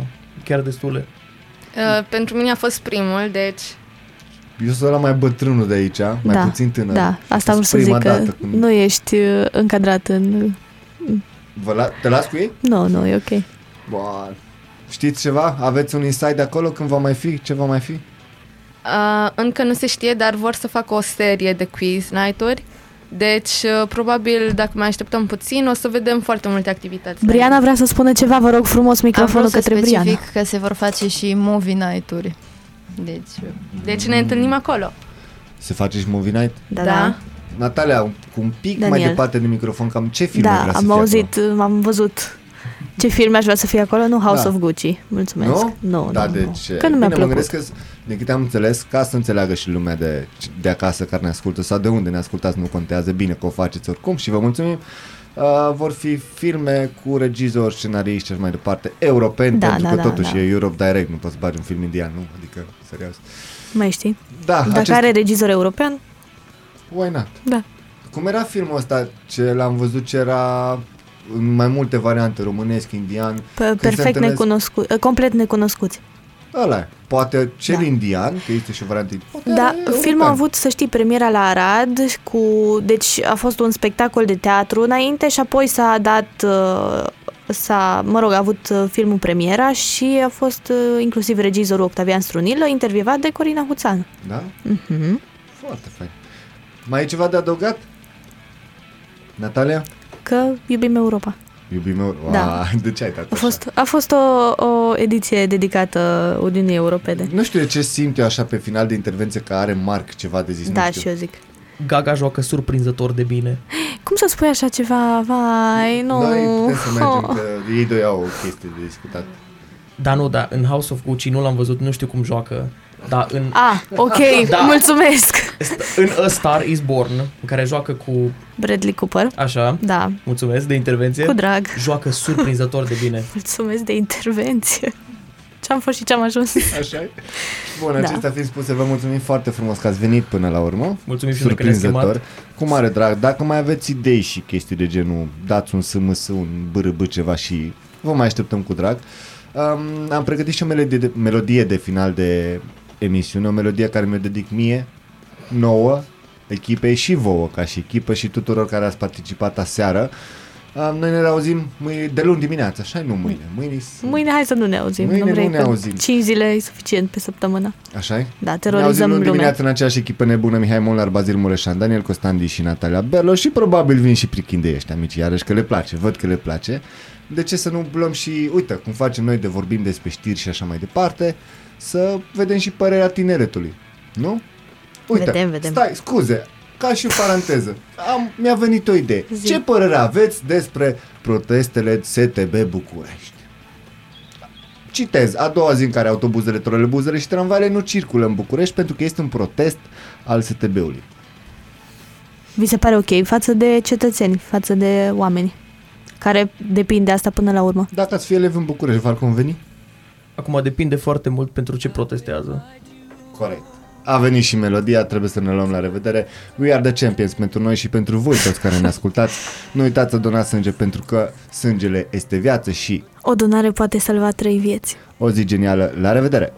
chiar destule. Uh, pentru mine a fost primul, deci Eu sunt la mai bătrânul de aici, mai da, puțin tânăr. Da, asta vreau să Prima zic că dată când- nu ești uh, încadrat în... Vă la- te las cu ei? Nu, nu, e ok. Bun. Știți ceva? Aveți un insight acolo când va mai fi? Ce va mai fi? uh, încă nu se știe, dar vor să facă o serie de quiz night-uri. Deci, uh, probabil, dacă mai așteptăm puțin, o să vedem foarte multe activități. Briana vrea să spună ceva, vă rog frumos Am microfonul vrut să către specific Briana. că se vor face și movie night-uri. Deci, Deci ne întâlnim acolo. Se face și movie night? Da, Da. da. Natalia, cu un pic mai Daniel. departe de microfon, cam ce filme Da, vrea să am fie auzit, am văzut ce filme aș vrea să fie acolo, nu House Da. of Gucci. Mulțumesc. Nu? Nu, Da, nu, deci... nu. Că nu mi-a bine, mă plăcut. gândesc că, de câte am înțeles, ca să înțeleagă și lumea de, de acasă care ne ascultă sau de unde ne ascultați, nu contează bine că o faceți oricum și vă mulțumim. Uh, vor fi filme cu regizori, scenariști și așa mai departe, europeni, Da, pentru da, că da, totuși da. e Europe Direct, nu poți să bagi un film indian, nu? Adică, serios. Mai știi? Da, Dacă acest... are regizor european, Why not? da. Cum era filmul ăsta ce l-am văzut ce era în mai multe variante, românesc, indian, Pe- se perfect întâlnesc- necunoscuți, complet necunoscuți. ăla e. Poate cel Da. indian, că este și o variantă poate Da, e european. filmul a avut, să știi, premiera la Arad, cu, deci a fost un spectacol de teatru înainte și apoi s-a dat, uh, s-a, mă rog, a avut uh, filmul premiera și a fost uh, inclusiv regizorul Octavian Strunilă, intervievat de Corina Huțan. Da? Mhm. Foarte fain. Mai e ceva de adăugat? Natalia? Că iubim Europa. Iubim eu. Da. De ce ai dat A fost, a fost o, o ediție dedicată Uniunii Europene. Nu știu de ce simt eu așa pe final de intervenție că are Marc ceva de zis. Da, nu știu. și eu zic. Gaga joacă surprinzător de bine. Cum să spui așa ceva? Vai, nu. Noi putem să mergem, Oh. că ei doi au o chestie de discutat. Da, nu, da, în House of Gucci nu l-am văzut, nu știu cum joacă. Dar în, Ah, ok, Da. mulțumesc. În A Star is Born, în care joacă cu, Bradley Cooper. așa, Da, mulțumesc de intervenție, cu drag. joacă surprinzător de bine. Mulțumesc de intervenție. Ce-am fost și ce-am ajuns. Așa e? Bun, Da. acestea fiind spuse, vă mulțumim foarte frumos că ați venit până la urmă. Mulțumim și noi că ne-ați Surprinzător. chemat. Cu mare drag. Dacă mai aveți idei și chestii de genul, dați un SMS, un bârâbâ ceva și vă mai așteptăm cu drag. Um, am pregătit și o melodie de, melodie de final de emisiune, o melodie care mi-o dedic mie, nouă, echipei și vouă ca și echipă și tuturor care ați participat aseară. Um, noi ne auzim mâine, de luni dimineața, așa nu mâine. Mâine, Mâine hai să nu ne auzim. Mâine nu vrei nu ne că auzim. 5 zile e suficient pe săptămână. așa Da, Ne auzim terorizăm luni lumea. dimineața în aceeași echipă nebună Mihai Molnar, Bazil Mureșan, Daniel Costandi și Natalia Berlo și probabil vin și prichindei ăștia mici, iarăși că le place, văd că le place. De ce să nu luăm și, uite, cum facem noi de vorbim despre știri și așa mai departe, să vedem și părerea tineretului, nu? Uite, Vedem, vedem. stai, scuze, ca și o paranteză, am, mi-a venit o idee. Zi. Ce părere aveți despre protestele STB București? Citez, a doua zi în care autobuzele, trolebuzele și tramvaiele nu circulă în București pentru că este un protest al STB-ului. Vi se pare ok față de cetățeni, față de oameni care depind de asta până la urmă. Dacă ați fi elev în București, v-ar conveni? Acum depinde foarte mult pentru ce protestează. Corect. A venit și melodia, trebuie să ne luăm la revedere. We are the champions pentru noi și pentru voi toți care ne ascultați. Nu uitați să donați sânge pentru că sângele este viață și O donare poate salva trei vieți. o zi genială. La revedere!